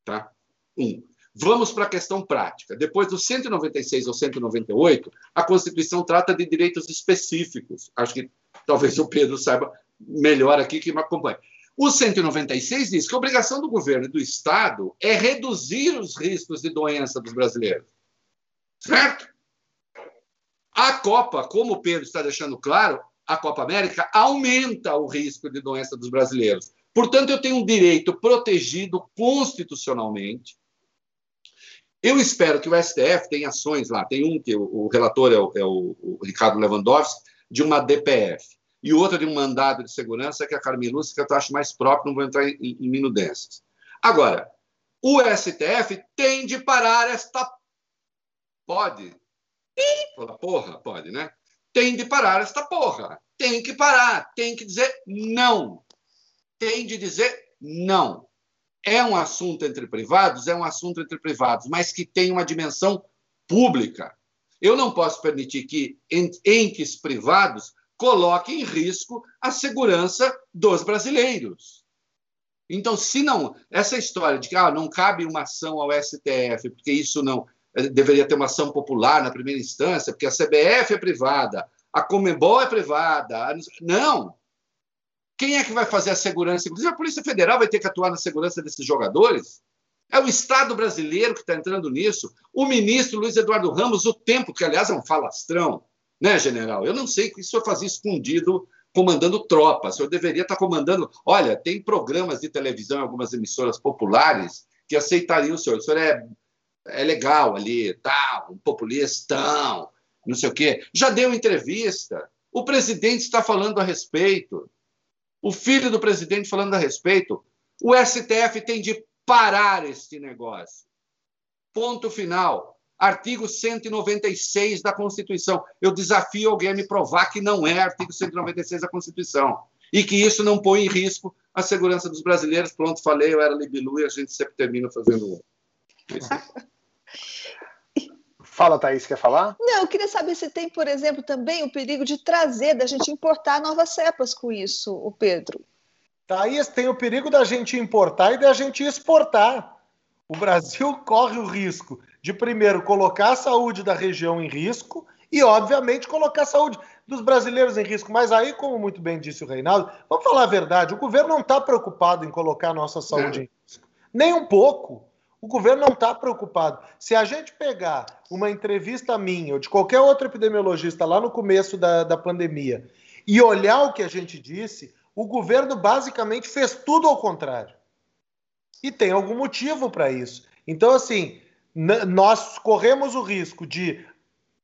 Tá? Um. Vamos para a questão prática. Depois do 196 ao 198, a Constituição trata de direitos específicos. Acho que talvez o Pedro saiba melhor aqui que me acompanha. O 196 diz que a obrigação do governo e do Estado é reduzir os riscos de doença dos brasileiros. Certo? A Copa, como o Pedro está deixando claro, a Copa América aumenta o risco de doença dos brasileiros. Portanto, eu tenho um direito protegido constitucionalmente. Eu espero que o STF tenha ações lá. Tem um que o, o relator é, o, é o, o, Ricardo Lewandowski, de uma DPF, e outra de um mandado de segurança, que é a Carmen Lúcia, que eu acho mais próprio, não vou entrar em, em minudências. Agora, o STF tem de parar esta. Pode Fala, porra, pode, né? Tem de parar esta porra. Tem que parar. Tem que dizer não. Tem de dizer não. É um assunto entre privados, é um assunto entre privados, mas que tem uma dimensão pública. Eu não posso permitir que entes privados coloquem em risco a segurança dos brasileiros. Então, se não, essa história de que ah, não cabe uma ação ao STF, porque isso não deveria ter uma ação popular na primeira instância, porque a CBF é privada, a Comembol é privada. Não! Quem é que vai fazer a segurança? Inclusive, a Polícia Federal vai ter que atuar na segurança desses jogadores. É o Estado brasileiro que está entrando nisso. O ministro Luiz Eduardo Ramos, o tempo, que aliás é um falastrão, né, general? Eu não sei que o senhor fazia escondido comandando tropas. O senhor deveria estar comandando. Olha, tem programas de televisão em algumas emissoras populares que aceitariam o senhor. O senhor é, é legal ali, tal, um populistão, não sei o quê. Já deu entrevista. O presidente está falando a respeito. O filho do presidente falando a respeito. O STF tem de parar este negócio. Ponto final. Artigo 196 da Constituição. Eu desafio alguém a me provar que não é artigo 196 da Constituição. E que isso não põe em risco a segurança dos brasileiros. Pronto, falei, eu era Libilu e a gente sempre termina fazendo isso. Fala, Thaís, quer falar? Não, eu queria saber se tem, por exemplo, também o perigo de trazer, da gente importar novas cepas com isso, o Pedro. Thaís, tem o perigo da gente importar e da gente exportar. O Brasil *laughs* corre o risco de, primeiro, colocar a saúde da região em risco e, obviamente, colocar a saúde dos brasileiros em risco. Mas aí, como muito bem disse o Reinaldo, vamos falar a verdade: o governo não está preocupado em colocar a nossa saúde é. em risco. Nem um pouco. O governo não está preocupado. Se a gente pegar uma entrevista minha ou de qualquer outro epidemiologista lá no começo da, da pandemia e olhar o que a gente disse, o governo basicamente fez tudo ao contrário. E tem algum motivo para isso. Então, assim, nós corremos o risco de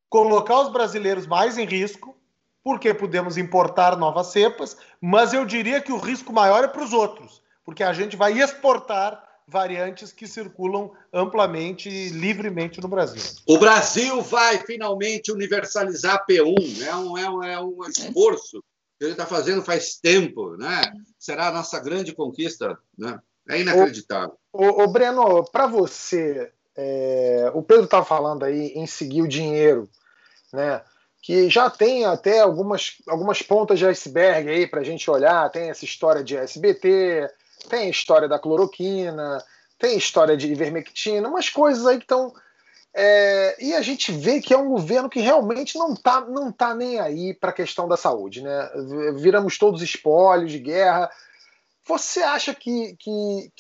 colocar os brasileiros mais em risco, porque podemos importar novas cepas, mas eu diria que o risco maior é para os outros, porque a gente vai exportar variantes que circulam amplamente e livremente no Brasil. O Brasil vai finalmente universalizar a P1, é um, é um, é um esforço que ele está fazendo faz tempo, né? Será a nossa grande conquista, né? É inacreditável. O, o, Breno, para você, é, o Pedro estava falando aí em seguir o dinheiro, né? Que já tem até algumas, algumas pontas de iceberg aí para a gente olhar. Tem essa história de SBT, tem história da cloroquina, tem história de ivermectina, umas coisas aí que estão. É, e a gente vê que é um governo que realmente não está não tá nem aí para a questão da saúde. Né? Viramos todos espólios de guerra. Você acha que, que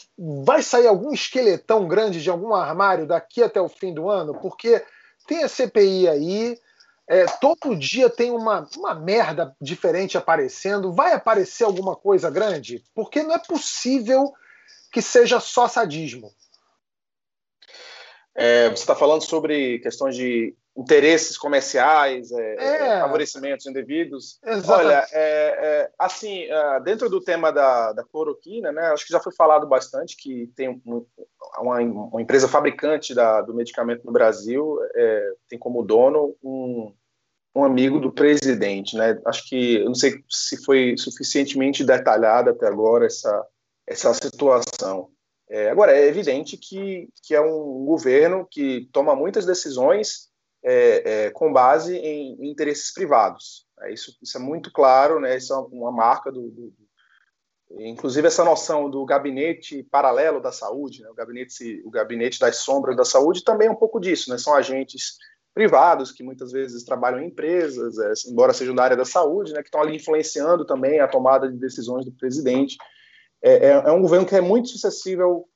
vai sair algum esqueletão grande de algum armário daqui até o fim do ano? Porque tem a CPI aí, é, todo dia tem uma, uma merda diferente aparecendo. Vai aparecer alguma coisa grande? Porque não é possível que seja só sadismo. É, você está falando sobre questões de interesses comerciais, é, é. favorecimentos indevidos. Exatamente. Olha, é, é, assim, é, dentro do tema da, da cloroquina, né, acho que já foi falado bastante que tem uma, uma empresa fabricante da, do medicamento no Brasil, é, tem como dono um, um amigo do presidente, né? Acho que, eu não sei se foi suficientemente detalhada até agora essa, essa situação. É, agora, é evidente que, que é um governo que toma muitas decisões é, é, com base em, interesses privados. É, isso, isso, é muito claro, né? Isso é uma marca do, do, inclusive essa noção do gabinete paralelo da saúde, né? o gabinete o gabinete das sombras da saúde também é um pouco disso, né? São agentes privados que muitas vezes trabalham em empresas, é, embora sejam da área da saúde, né? Que estão ali influenciando também a tomada de decisões do presidente. É, é, é um governo que é muito suscetível,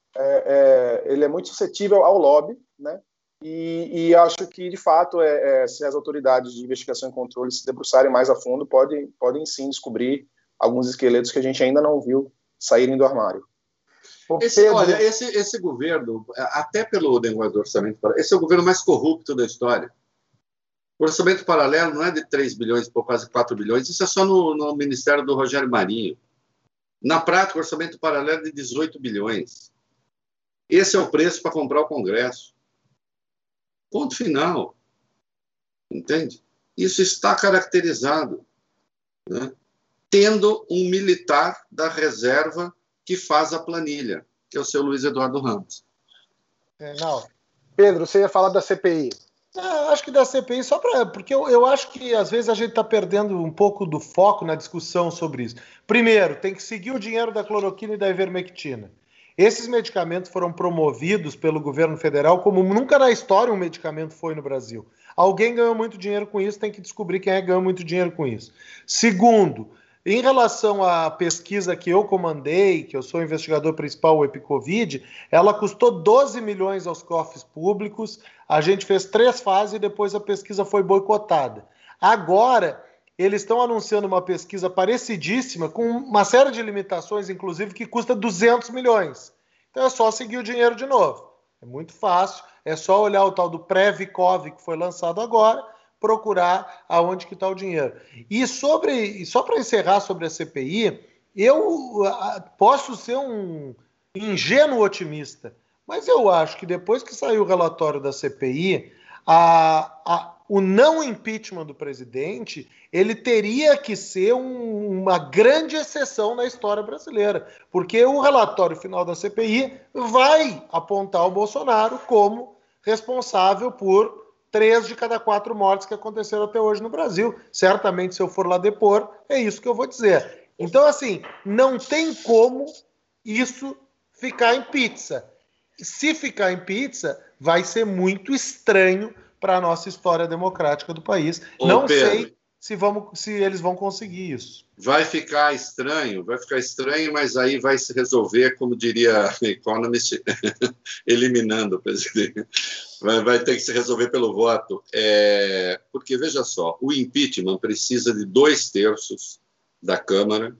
ele é muito suscetível ao lobby, né? E, e, acho que, de fato, é, é, se as autoridades de investigação e controle se debruçarem mais a fundo, podem, podem sim descobrir alguns esqueletos que a gente ainda não viu saírem do armário. Esse, olha, esse, esse governo, até pelo negócio do orçamento, esse é o governo mais corrupto da história. O orçamento paralelo não é de 3 bilhões por quase 4 bilhões, isso é só no, no ministério do Rogério Marinho. Na prática, o orçamento paralelo é de 18 bilhões. Esse é o preço para comprar o Congresso. Ponto final. Entende? Isso está caracterizado. Né? Tendo um militar da reserva que faz a planilha, que é o seu Luiz Eduardo Ramos. É, não. Pedro, você ia falar da CPI. É, acho que da CPI, só para. Porque eu, eu acho que às vezes a gente está perdendo um pouco do foco na discussão sobre isso. Primeiro, tem que seguir o dinheiro da cloroquina e da ivermectina. Esses medicamentos foram promovidos pelo governo federal como nunca na história um medicamento foi no Brasil. Alguém ganhou muito dinheiro com isso, tem que descobrir quem é que ganhou muito dinheiro com isso. Segundo, em relação à pesquisa que eu comandei, que eu sou investigador principal, o Epicovid, ela custou 12 milhões aos cofres públicos. A gente fez três fases e depois a pesquisa foi boicotada. Agora, eles estão anunciando uma pesquisa parecidíssima, com uma série de limitações, inclusive, que custa 200 milhões. Então é só seguir o dinheiro de novo. É muito fácil, é só olhar o tal do Pré-Vicov que foi lançado agora procurar aonde que está o dinheiro. E sobre, só para encerrar sobre a CPI, eu posso ser um ingênuo otimista, mas eu acho que depois que saiu o relatório da CPI, a, o não impeachment do presidente ele teria que ser um, uma grande exceção na história brasileira, porque o relatório final da CPI vai apontar o Bolsonaro como responsável por três de cada quatro mortes que aconteceram até hoje no Brasil. Certamente, se eu for lá depor, é isso que eu vou dizer. Então, assim, não tem como isso ficar em pizza. Se ficar em pizza, vai ser muito estranho para a nossa história democrática do país. Ô, não Pedro, sei se, vamos, se eles vão conseguir isso. Vai ficar estranho, vai ficar estranho, mas aí vai se resolver, como diria Economist, *laughs* eliminando o presidente. Vai, vai, ter que se resolver pelo voto. É, porque, veja só, o impeachment precisa de dois terços da Câmara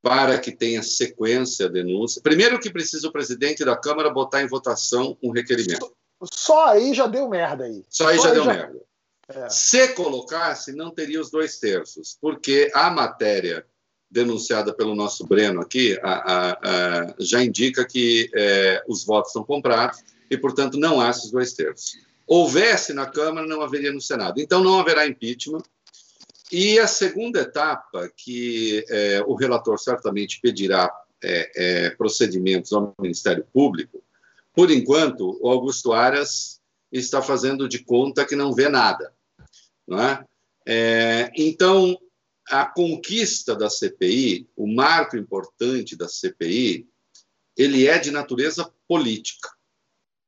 para que tenha sequência a denúncia. Primeiro que precisa o presidente da Câmara botar em votação um requerimento. Só aí já deu merda aí. Só aí Só já aí deu já... merda. É. Se colocasse, não teria os dois terços, porque a matéria denunciada pelo nosso Breno aqui a, a, a, já indica que é, os votos são comprados e, portanto, não há esses dois terços. Houvesse na Câmara, não haveria no Senado. Então, não haverá impeachment. E a segunda etapa, que é, o relator certamente pedirá é, é, procedimentos ao Ministério Público, por enquanto, o Augusto Aras está fazendo de conta que não vê nada. Não é? é? então, a conquista da CPI, o marco importante da CPI, ele é de natureza política.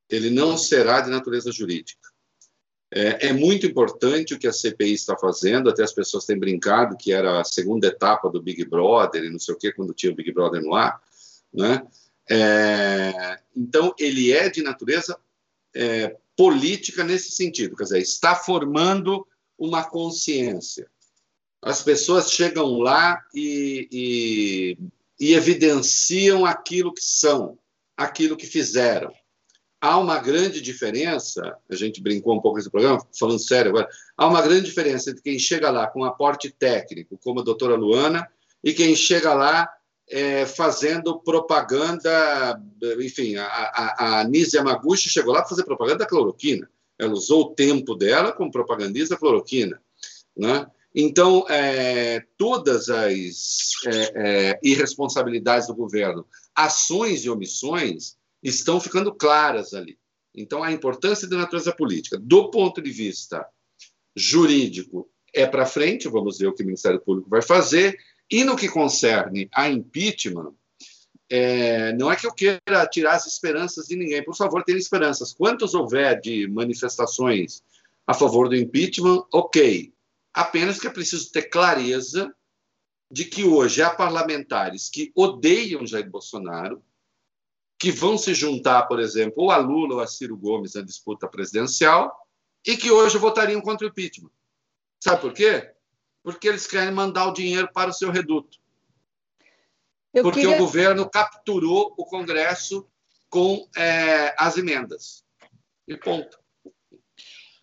Ele não será de natureza jurídica. É, é, muito importante o que a CPI está fazendo, até as pessoas têm brincado que era a segunda etapa do Big Brother e não sei o quê, quando tinha o Big Brother no ar. Né? É, então, ele é de natureza é, política nesse sentido, quer dizer, está formando uma consciência. As pessoas chegam lá e, e, e evidenciam aquilo que são, aquilo que fizeram. Há uma grande diferença, a gente brincou um pouco nesse programa, falando sério agora, há uma grande diferença entre quem chega lá com aporte técnico, como a doutora Luana, e quem chega lá é, fazendo propaganda, enfim, a, a, a Nise Yamaguchi chegou lá para fazer propaganda da cloroquina. Ela usou o tempo dela como propagandista da cloroquina. Né? Então, é, todas as é, é, irresponsabilidades do governo, ações e omissões, estão ficando claras ali. Então, a importância da natureza política, do ponto de vista jurídico, é para frente, vamos ver o que o Ministério Público vai fazer, e no que concerne a impeachment, é, não é que eu queira tirar as esperanças de ninguém, por favor, tenha esperanças. Quantos houver de manifestações a favor do impeachment, ok. Apenas que é preciso ter clareza de que hoje há parlamentares que odeiam Jair Bolsonaro, que vão se juntar, por exemplo, ou a Lula ou a Ciro Gomes na disputa presidencial, e que hoje votariam contra o impeachment. Sabe por quê? Porque eles querem mandar o dinheiro para o seu reduto. Eu porque queria... o governo capturou o Congresso com é, as emendas. E ponto.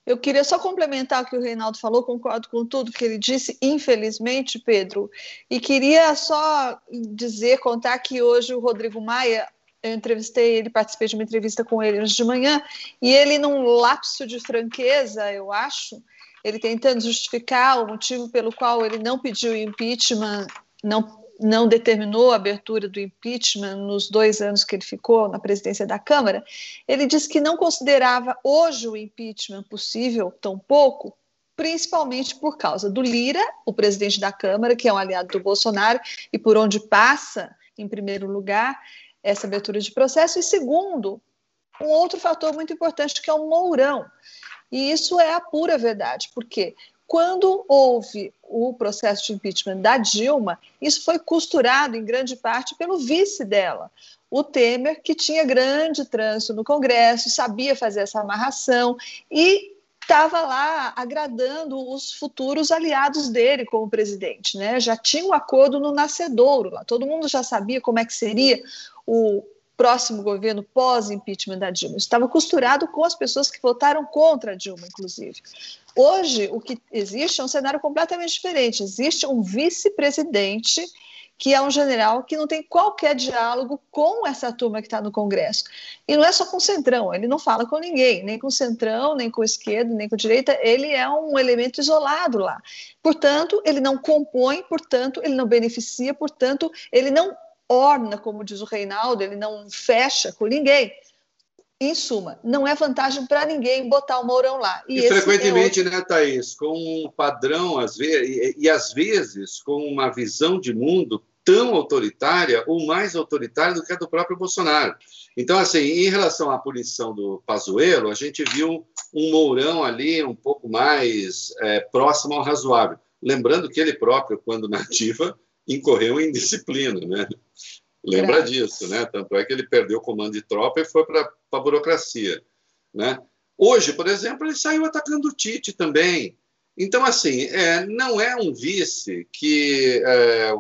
Eu queria só complementar o que o Reinaldo falou, concordo com tudo que ele disse, infelizmente, Pedro, e queria só dizer, contar que hoje o Rodrigo Maia, eu entrevistei ele, participei de uma entrevista com ele hoje de manhã, e ele, num lapso de franqueza, eu acho, ele tentando justificar o motivo pelo qual ele não pediu impeachment, não não determinou a abertura do impeachment nos dois anos que ele ficou na presidência da Câmara, ele disse que não considerava hoje o impeachment possível, tão pouco, principalmente por causa do Lira, o presidente da Câmara, que é um aliado do Bolsonaro e por onde passa, em primeiro lugar, essa abertura de processo, e segundo, um outro fator muito importante que é o Mourão. E isso é a pura verdade, porque quando houve o processo de impeachment da Dilma, isso foi costurado em grande parte pelo vice dela, o Temer, que tinha grande trânsito no Congresso, sabia fazer essa amarração e estava lá agradando os futuros aliados dele como presidente, né? Já tinha um acordo no nascedouro lá, todo mundo já sabia como é que seria o próximo governo pós-impeachment da Dilma. Estava costurado com as pessoas que votaram contra a Dilma, inclusive. Hoje, o que existe é um cenário completamente diferente. Existe um vice-presidente que é um general que não tem qualquer diálogo com essa turma que está no Congresso. E não é só com o Centrão, ele não fala com ninguém, nem com o Centrão, nem com o esquerdo, nem com a direita, ele é um elemento isolado lá. Portanto, ele não compõe, portanto, ele não beneficia, portanto, ele não orna, como diz o Reinaldo, ele não fecha com ninguém. Em suma, não é vantagem para ninguém botar o Mourão lá. E, e frequentemente, é outro... né, Thaís, com um padrão, às vezes, e, e às vezes com uma visão de mundo tão autoritária ou mais autoritária do que a do próprio Bolsonaro. Então, assim, em relação à punição do Pazuello, a gente viu um Mourão ali um pouco mais é, próximo ao razoável. Lembrando que ele próprio, quando nativa, incorreu em disciplina, né? Lembra disso, né? Tanto é que ele perdeu o comando de tropa e foi para a burocracia, né? Hoje, por exemplo, ele saiu atacando o Tite também. Então, assim, é, não é um vice que, é,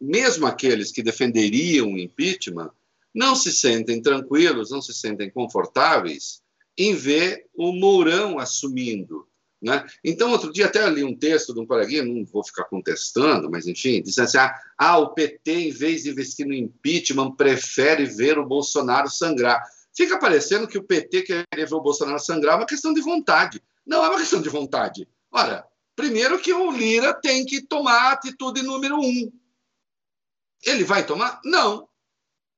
mesmo aqueles que defenderiam o impeachment, não se sentem tranquilos, não se sentem confortáveis em ver o Mourão assumindo né? Então, outro dia até li um texto de um coleguinha, não vou ficar contestando, mas enfim, dizendo assim: ah, ah, o PT, em vez de investir no impeachment, prefere ver o Bolsonaro sangrar. Fica parecendo que o PT querer ver o Bolsonaro sangrar é uma questão de vontade. Não é uma questão de vontade. Ora, primeiro que o Lira tem que tomar a atitude número um. Ele vai tomar? Não.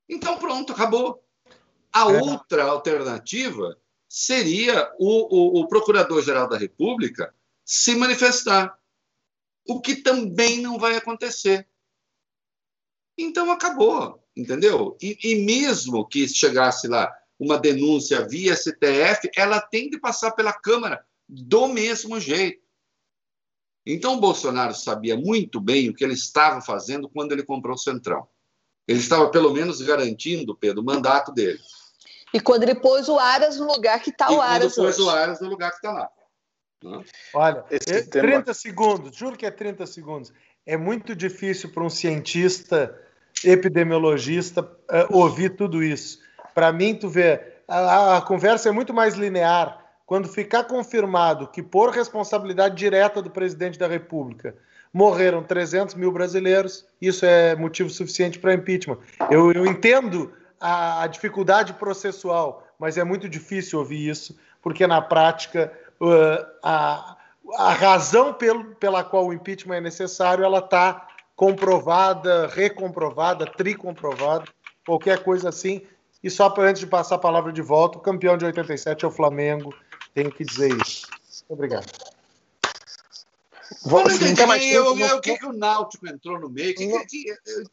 Então, pronto, acabou. A é. outra alternativa seria o, o, o Procurador-Geral da República se manifestar, o que também não vai acontecer. Então acabou, entendeu? E, e, mesmo que chegasse lá uma denúncia via STF, ela tem de passar pela Câmara do mesmo jeito. Então o Bolsonaro sabia muito bem o que ele estava fazendo quando ele comprou o Centrão. Ele estava pelo menos garantindo, Pedro, o mandato dele. E quando ele pôs o Aras no lugar que está o Aras quando pôs o Aras no lugar que está lá. Olha, Esse 30 tema... segundos, juro que é 30 segundos. É muito difícil para um cientista, epidemiologista, uh, ouvir tudo isso. Para mim, tu vê, a, a conversa é muito mais linear. Quando ficar confirmado que, por responsabilidade direta do presidente da República, morreram 300 mil brasileiros, isso é motivo suficiente para impeachment. Eu, eu entendo a, a dificuldade processual, mas é muito difícil ouvir isso, porque na prática uh, a, a razão pelo, pela qual o impeachment é necessário, ela está comprovada, recomprovada, tricomprovada, qualquer coisa assim. E só para antes de passar a palavra de volta, o campeão de 87 é o Flamengo. Tenho que dizer isso. Obrigado. Vou, não entendi, mais tempo, eu, o que, que o Náutico entrou no meio? Que, que,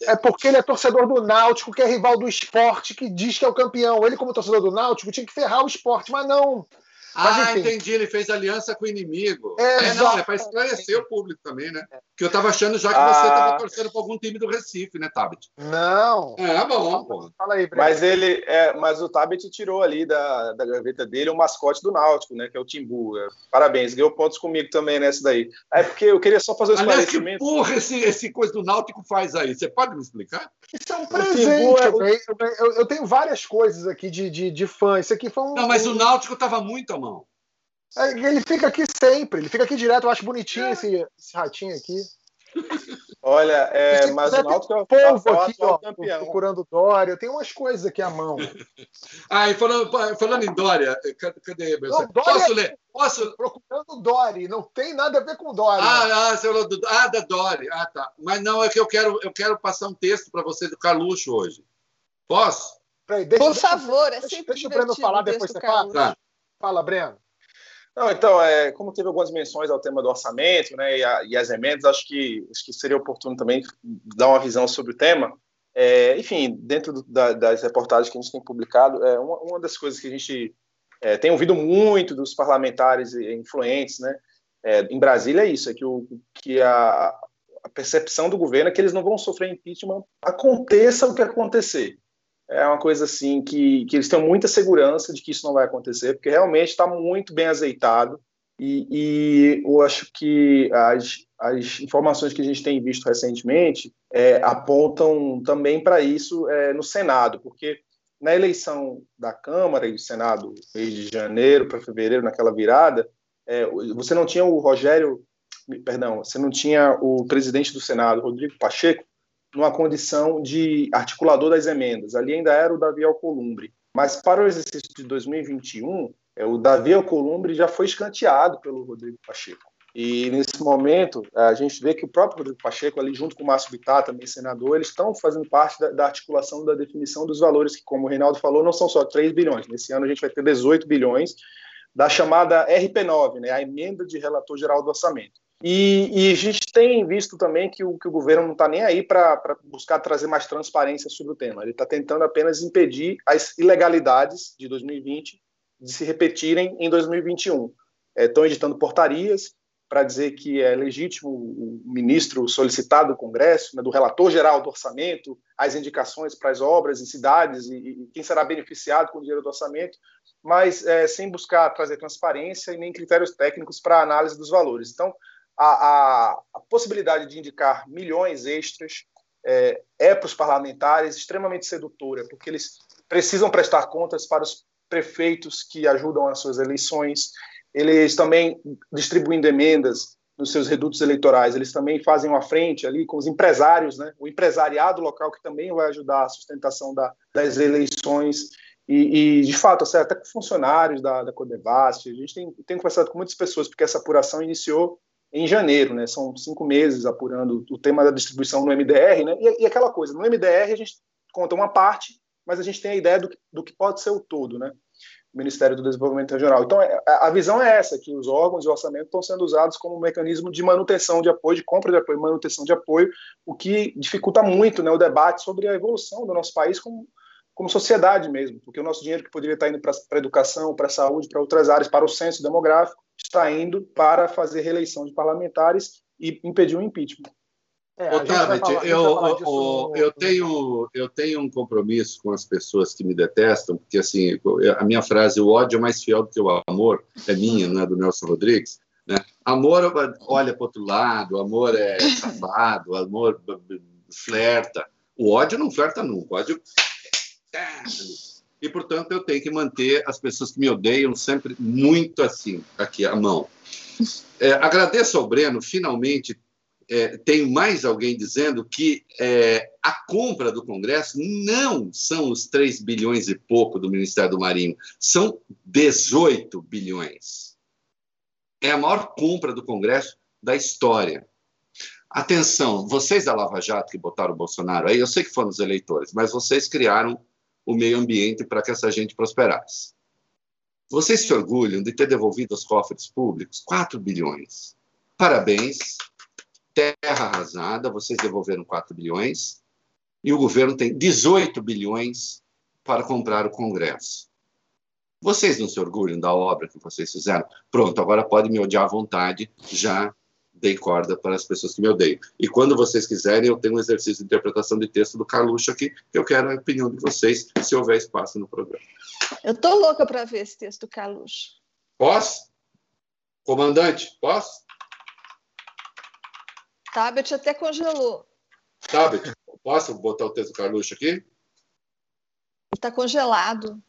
é porque ele é torcedor do Náutico, que é rival do esporte, que diz que é o campeão. Ele, como torcedor do Náutico, tinha que ferrar o esporte, mas não. Mas, ah, enfim. entendi. Ele fez aliança com o inimigo. É, é não, é para esclarecer o público também, né? Que eu estava achando já que ah. você estava torcendo para algum time do Recife, né, Tabit? Não. É, bom, pô. Fala aí, Breno. Mas ele, é, mas o Tabit tirou ali da, da gaveta dele o mascote do Náutico, né? Que é o Timbu. É, parabéns, ganhou pontos comigo também nessa daí. É porque eu queria só fazer um Aliás, esclarecimento. Que porra esse, esse coisa do Náutico faz aí? Você pode me explicar? Isso é um presente. É... Eu, eu, eu, tenho várias coisas aqui de, de, de fã. Isso aqui foi um. Não, mas o Náutico estava muito mão. É, ele fica aqui sempre, ele fica aqui direto, eu acho bonitinho é. esse, esse ratinho aqui. Olha, é, mas o Náutico é o povo aqui, ó, campeão. procurando Dória. Tem umas coisas aqui à mão. *laughs* ah, e falando, falando em Dória, cadê? Meu não, Dória Posso ler? Posso? Procurando Dória. Não tem nada a ver com Dória. Ah, ah, você falou do, ah, da Dória. Ah, tá. Mas não, é que eu quero, eu quero passar um texto para você do Carluxo hoje. Posso? Peraí, deixa, Por favor, é sempre Deixa o Breno falar, depois você fala. Tá. Fala, Breno. Não, então, é, como teve algumas menções ao tema do orçamento né, e, a, e as emendas, acho que, acho que seria oportuno também dar uma visão sobre o tema. É, enfim, dentro do, da, das reportagens que a gente tem publicado, é, uma, uma das coisas que a gente é, tem ouvido muito dos parlamentares influentes né, é, em Brasília é isso, é que, o, que a, a percepção do governo é que eles não vão sofrer impeachment, aconteça o que acontecer é uma coisa assim que, que eles têm muita segurança de que isso não vai acontecer, porque realmente está muito bem azeitado. E, e, eu acho que as, as informações que a gente tem visto recentemente é, apontam também para isso é, no Senado, porque na eleição da Câmara e do Senado, mês de janeiro para fevereiro, naquela virada, é, você não tinha o Rogério, perdão, você não tinha o presidente do Senado, Rodrigo Pacheco, numa condição de articulador das emendas. Ali ainda era o Davi Alcolumbre. Mas para o exercício de 2021, é, o Davi Alcolumbre já foi escanteado pelo Rodrigo Pacheco. E nesse momento, a gente vê que o próprio Rodrigo Pacheco, ali junto com o Márcio Bittar, também senador, eles estão fazendo parte da, da, articulação da definição dos valores, que, como o Reinaldo falou, não são só 3 bilhões. Nesse ano a gente vai ter 18 bilhões da chamada RP9, né, a emenda de relator geral do orçamento. E, e, a gente tem visto também que o, que o governo não está nem aí para buscar trazer mais transparência sobre o tema. Ele está tentando apenas impedir as ilegalidades de 2020 de se repetirem em 2021. Estão é, editando portarias para dizer que é legítimo o ministro solicitar do Congresso, né, do relator geral do orçamento, as indicações para as obras em cidades e, e, quem será beneficiado com o dinheiro do orçamento, mas é, sem buscar trazer transparência e nem critérios técnicos para análise dos valores. Então, a, a, a possibilidade de indicar milhões extras é, é para os parlamentares extremamente sedutora, porque eles precisam prestar contas para os prefeitos que ajudam as suas eleições, eles também distribuindo emendas nos seus redutos eleitorais, eles também fazem uma frente ali com os empresários, né? o empresariado local que também vai ajudar a sustentação da, das eleições. E, e, de fato, até com funcionários da, da a gente tem, tem conversado com muitas pessoas porque essa apuração iniciou em janeiro, né? São cinco meses apurando o tema da distribuição no MDR, né? E, e, aquela coisa, no MDR a gente conta uma parte, mas a gente tem a ideia do, do que pode ser o todo, né? O Ministério do Desenvolvimento Regional. Então, é, a, visão é essa, que os órgãos de orçamento estão sendo usados como um mecanismo de manutenção de apoio, de compra de apoio, manutenção de apoio, o que dificulta muito né, o debate sobre a evolução do nosso país como, como sociedade mesmo, porque o nosso dinheiro que poderia estar indo para a educação, para a saúde, para outras áreas, para o censo demográfico, está indo para fazer reeleição de parlamentares e impedir o impeachment. É, Otávio, eu, eu, eu, tenho, eu tenho um compromisso com as pessoas que me detestam, porque assim, a minha frase, o ódio é mais fiel do que o amor, é minha, não é do Nelson Rodrigues. Né? Amor olha para o outro lado, amor é safado, amor flerta. O ódio não flerta nunca, o ódio. E, portanto, eu tenho que manter as pessoas que me odeiam sempre muito assim, aqui à mão. É, agradeço ao Breno, finalmente é, tem mais alguém dizendo que é, a compra do Congresso não são os 3 bilhões e pouco do Ministério do Marinho, são 18 bilhões. É a maior compra do Congresso da história. Atenção, vocês da Lava Jato que botaram o Bolsonaro aí, eu sei que foram os eleitores, mas vocês criaram o meio ambiente para que essa gente prosperasse. Vocês se orgulham de ter devolvido aos cofres públicos 4 bilhões. Parabéns. Terra arrasada, vocês devolveram 4 bilhões. E o governo tem 18 bilhões para comprar o Congresso. Vocês não se orgulham da obra que vocês fizeram? Pronto, agora pode me odiar à vontade, já dei corda para as pessoas que me odeiam. E quando vocês quiserem, eu tenho um exercício de interpretação de texto do Carluxo aqui, que eu quero a opinião de vocês, se houver espaço no programa. Eu estou louca para ver esse texto do Carluxo. Posso? Comandante, posso? Tabet até congelou. Tabet, posso botar o texto do Carluxo aqui? Está congelado.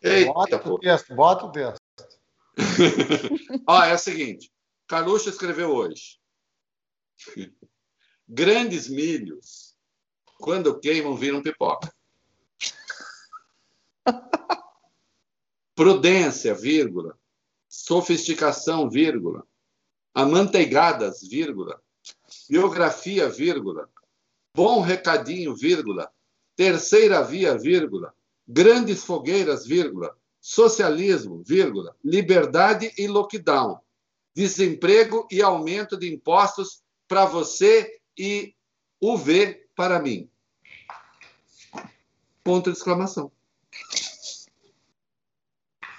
Eita, bota pô. o texto, bota o texto. *laughs* Ó, é o seguinte, Carluxo escreveu hoje. Grandes milhos, quando queimam, viram pipoca. Prudência, vírgula. Sofisticação, vírgula. Amanteigadas, vírgula. Biografia, vírgula. Bom recadinho, vírgula. Terceira via, vírgula. Grandes fogueiras, vírgula. Socialismo, vírgula. Liberdade e lockdown. Desemprego e aumento de impostos para você e o V para mim. Ponto de exclamação.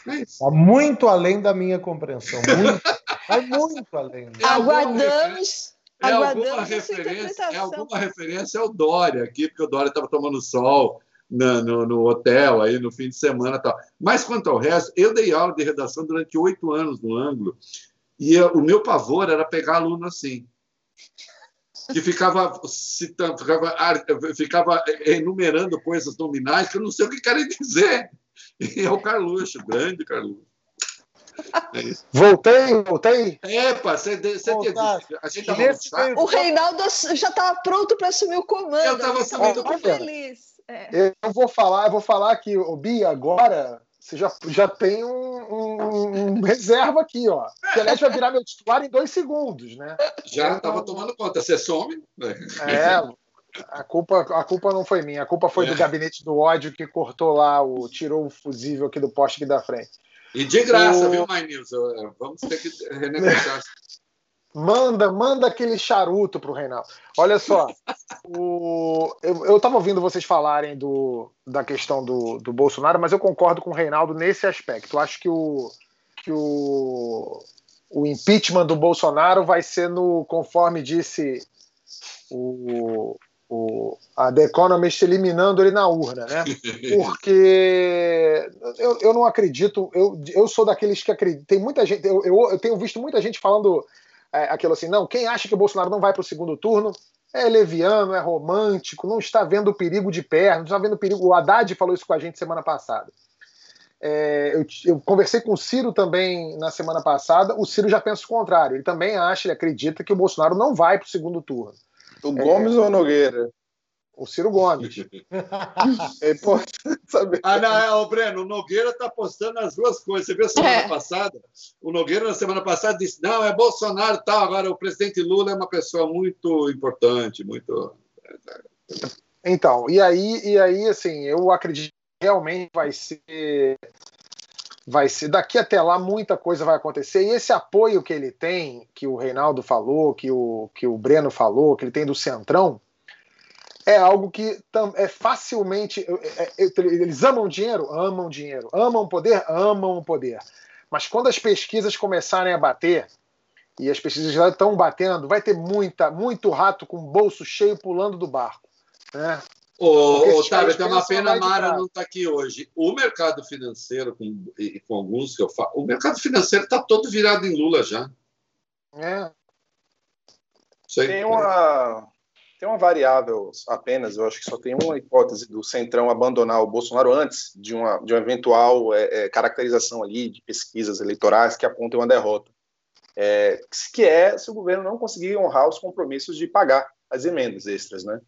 É Está muito além da minha compreensão. Muito, vai *laughs* muito além. É aguardamos. É alguma, referência, é alguma referência ao Dória aqui, porque o Dória estava tomando sol no, no, no, hotel aí no fim de semana tal. Mas quanto ao resto, eu dei aula de redação durante oito anos no ângulo e eu, o meu pavor era pegar aluno assim que ficava citando, ficava, ficava enumerando coisas nominais que eu não sei o que querem dizer. E é o Carluxo, grande Carluxo. É voltei, voltei. Epa, você, você a gente tava O Reinaldo já estava pronto para assumir o comando. Eu estava assumindo o comando. feliz. É. Eu vou falar, eu vou falar que o Bia agora você já, já tem um, um, um reserva aqui, ó. O Pelé vai virar meu titular em dois segundos, né? Já estava então, tomando conta. Você some? É, a culpa, a culpa não foi minha. A culpa foi é. do gabinete do ódio que cortou lá, o, tirou o fusível aqui do poste aqui da frente. E de graça, o... viu, My News? Vamos ter que renegociar. Manda, manda aquele charuto pro Reinaldo. Olha só, o, eu estava ouvindo vocês falarem do, da questão do, do Bolsonaro, mas eu concordo com o Reinaldo nesse aspecto. Eu acho que o, que o, o impeachment do Bolsonaro vai ser no, conforme disse o, o, a The Economist eliminando ele na urna, né? *laughs* Porque eu, eu não acredito, eu, eu sou daqueles que acreditam. Tem muita gente, eu, eu, eu tenho visto muita gente falando é, aquilo assim, não, quem acha que o Bolsonaro não vai para o segundo turno é leviano, é romântico, não está vendo o perigo de perto, não está vendo o perigo. O Haddad falou isso com a gente semana passada. É, eu, eu, conversei com o Ciro também na semana passada. O Ciro já pensa o contrário. Ele também acha, ele acredita que o Bolsonaro não vai para o segundo turno. O Gomes é, ou Nogueira? O Ciro Gomes. *laughs* é importante saber. Ah, não, é, o Breno, o Nogueira está postando as duas coisas. Você viu a semana é. passada? O Nogueira, na semana passada, disse: não, é Bolsonaro tal. Agora, o presidente Lula é uma pessoa muito importante, muito. Então, e aí, e aí assim, eu acredito que realmente vai ser. Vai ser daqui até lá muita coisa vai acontecer e esse apoio que ele tem, que o Reinaldo falou, que o, que o Breno falou, que ele tem do Centrão, é algo que é facilmente. É, é, eles amam dinheiro? Amam dinheiro. Amam poder? Amam poder. Mas quando as pesquisas começarem a bater, e as pesquisas já estão batendo, vai ter muita, muito rato com o bolso cheio pulando do barco. Né? Ô, Otávio, tem uma pena a Mara não está aqui hoje. O mercado financeiro, com, com alguns que eu falo, o mercado financeiro está todo virado em Lula já. É. Tem uma, tem uma variável apenas, eu acho que só tem uma hipótese do Centrão abandonar o Bolsonaro antes de uma, de uma eventual é, é, caracterização ali de pesquisas eleitorais que apontem uma derrota. É, que é se o governo não conseguir honrar os compromissos de pagar as emendas extras, né?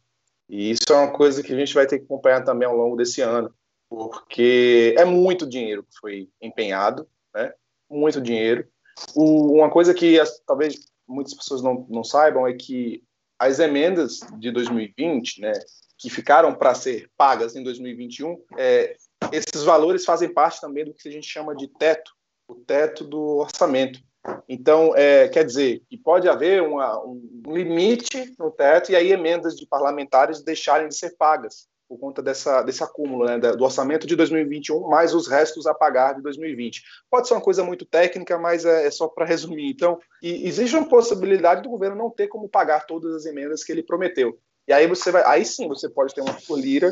E isso é uma coisa que a gente vai ter que acompanhar também ao longo desse ano, porque é muito dinheiro que foi empenhado, né? Muito dinheiro. O, uma coisa que as, talvez muitas pessoas não, não saibam é que as emendas de 2020, né, que ficaram para ser pagas em 2021, é, esses valores fazem parte também do que a gente chama de teto, o teto do orçamento. Então, é, quer dizer que pode haver uma, um limite no teto e aí emendas de parlamentares deixarem de ser pagas por conta dessa, desse acúmulo né, do orçamento de 2021, mais os restos a pagar de 2020. Pode ser uma coisa muito técnica, mas é, é só para resumir. Então, existe uma possibilidade do governo não ter como pagar todas as emendas que ele prometeu. E aí você vai, aí sim você pode ter uma folira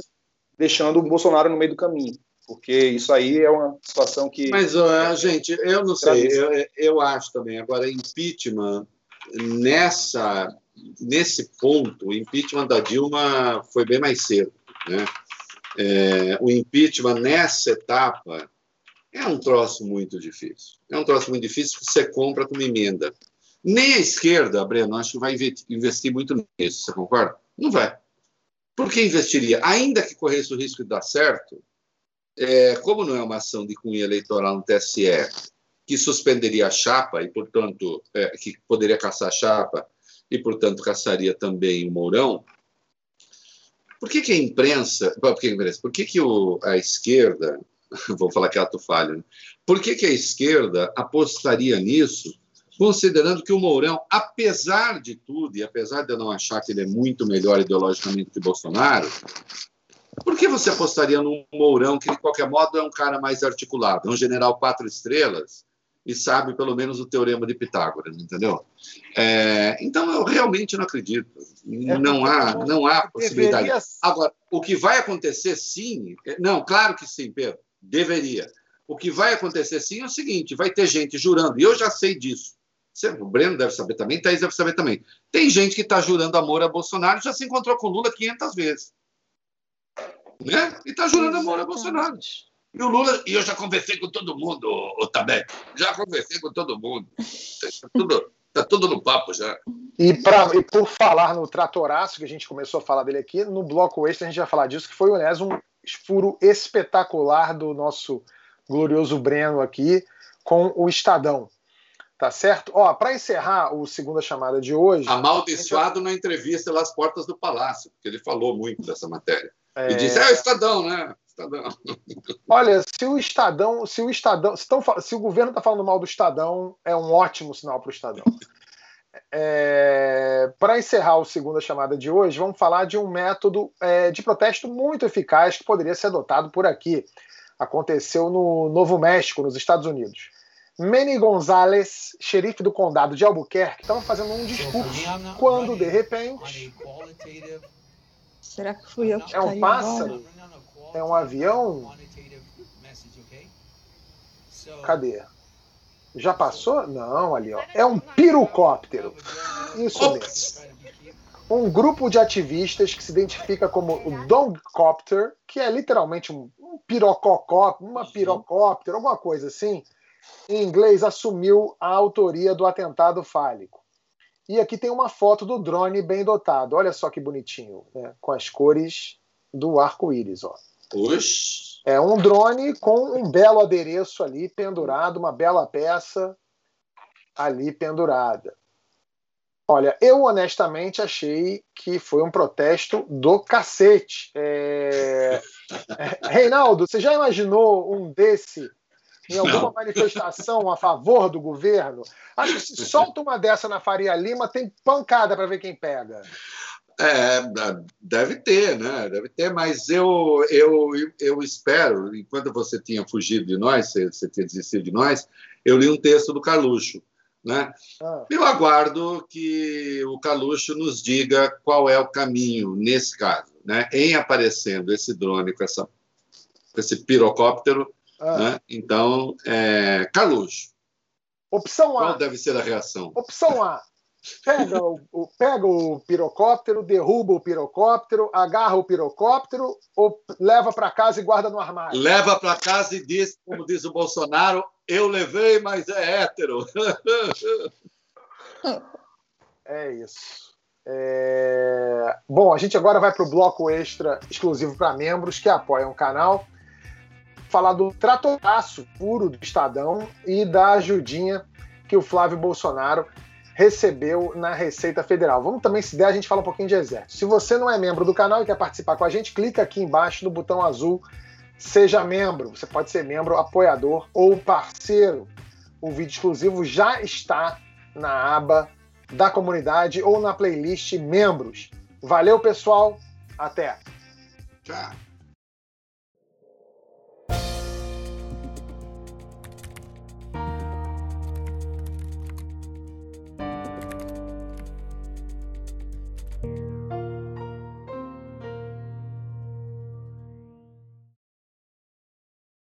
deixando o Bolsonaro no meio do caminho, porque isso aí é uma situação que. Mas, uh, gente, eu não sei, eu, eu acho também. Agora, impeachment nessa nesse ponto, o impeachment da Dilma foi bem mais cedo. Né? É, o impeachment nessa etapa é um troço muito difícil. É um troço muito difícil que você compra com emenda. Nem a esquerda, Breno, acho que vai investir muito nisso, você concorda? Não vai. Por que investiria? Ainda que corresse o risco de dar certo, é, como não é uma ação de cunho eleitoral no TSE, que suspenderia a chapa e, portanto, é, que poderia caçar a chapa e, portanto, caçaria também o Mourão, por que, que a imprensa, por que, por que, que o, a esquerda, *laughs* vou falar que é ato falho, né? por que, que a esquerda apostaria nisso, considerando que o Mourão, apesar de tudo, e apesar de eu não achar que ele é muito melhor ideologicamente que Bolsonaro, por que você apostaria num Mourão que, de qualquer modo, é um cara mais articulado, é um general quatro estrelas e sabe pelo menos o teorema de Pitágoras, entendeu? É, então eu realmente não acredito. É não há, não há possibilidade. Agora, o que vai acontecer, sim, é, não, claro que sim, Pedro, deveria. O que vai acontecer, sim, é o seguinte: vai ter gente jurando, e eu já sei disso. O Breno deve saber também, Thaís deve saber também. Tem gente que está jurando amor a Bolsonaro já se encontrou com Lula 500 vezes. Né? E está jurando amor a Bolsonaro. E o Lula, e eu já conversei com todo mundo, o Tabete, já conversei com todo mundo. Está tudo, tá tudo no papo já. E, pra, e por falar no tratoraço, que a gente começou a falar dele aqui, no bloco extra a gente vai falar disso, que foi, aliás, um furo espetacular do nosso glorioso Breno aqui com o Estadão. Tá certo? Ó, para encerrar o segunda chamada de hoje. Amaldiçoado gente... na entrevista lá às portas do Palácio, porque ele falou muito dessa matéria. É... E disse: é o Estadão, né? Estadão. Olha, se o Estadão, se o Estadão, se, tão, se o governo está falando mal do Estadão, é um ótimo sinal para o Estadão. É, para encerrar o segunda chamada de hoje, vamos falar de um método é, de protesto muito eficaz que poderia ser adotado por aqui. Aconteceu no Novo México, nos Estados Unidos. Manny Gonzalez, xerife do condado de Albuquerque, estava fazendo um discurso quando, de repente. Será que fui eu que É um pássaro? É um avião? Cadê? Já passou? Não, ali, ó. É um pirocóptero. Isso mesmo. Um grupo de ativistas que se identifica como o Dogcopter, que é literalmente um, um pirocóptero, uma pirocóptero, alguma coisa assim, em inglês, assumiu a autoria do atentado fálico. E aqui tem uma foto do drone bem dotado. Olha só que bonitinho, né? com as cores do arco-íris. Ó. Oxi. É um drone com um belo adereço ali pendurado, uma bela peça ali pendurada. Olha, eu honestamente achei que foi um protesto do cacete. É... Reinaldo, você já imaginou um desse em alguma Não. manifestação a favor do governo? Acho que se solta uma dessa na Faria Lima, tem pancada para ver quem pega. É, deve ter, né? Deve ter, mas eu, eu, eu espero, enquanto você tinha fugido de nós, você, você tinha desistido de nós, eu li um texto do Carluxo. Né? Ah. Eu aguardo que o Carluxo nos diga qual é o caminho nesse caso, né? em aparecendo esse drone com, essa, com esse pirocóptero. Ah. Né? Então, é, Carluxo. Opção A. Qual deve ser a reação? Opção A pega o, o, pega o pirocóptero, derruba o pirocóptero, agarra o pirocóptero ou leva para casa e guarda no armário? Leva para casa e diz, como diz o Bolsonaro, eu levei, mas é hétero. *laughs* É isso. É... Bom, a gente agora vai para o bloco extra exclusivo para membros que apoiam o canal. Falar do tratoraço puro do Estadão e da ajudinha que o Flávio Bolsonaro recebeu na Receita Federal. Vamos também, se der, a gente fala um pouquinho de exército. Se você não é membro do canal e quer participar com a gente, clica aqui embaixo no botão azul Seja membro. Você pode ser membro, apoiador ou parceiro. O vídeo exclusivo já está na aba da comunidade ou na playlist membros. Valeu, pessoal. Até. Tchau.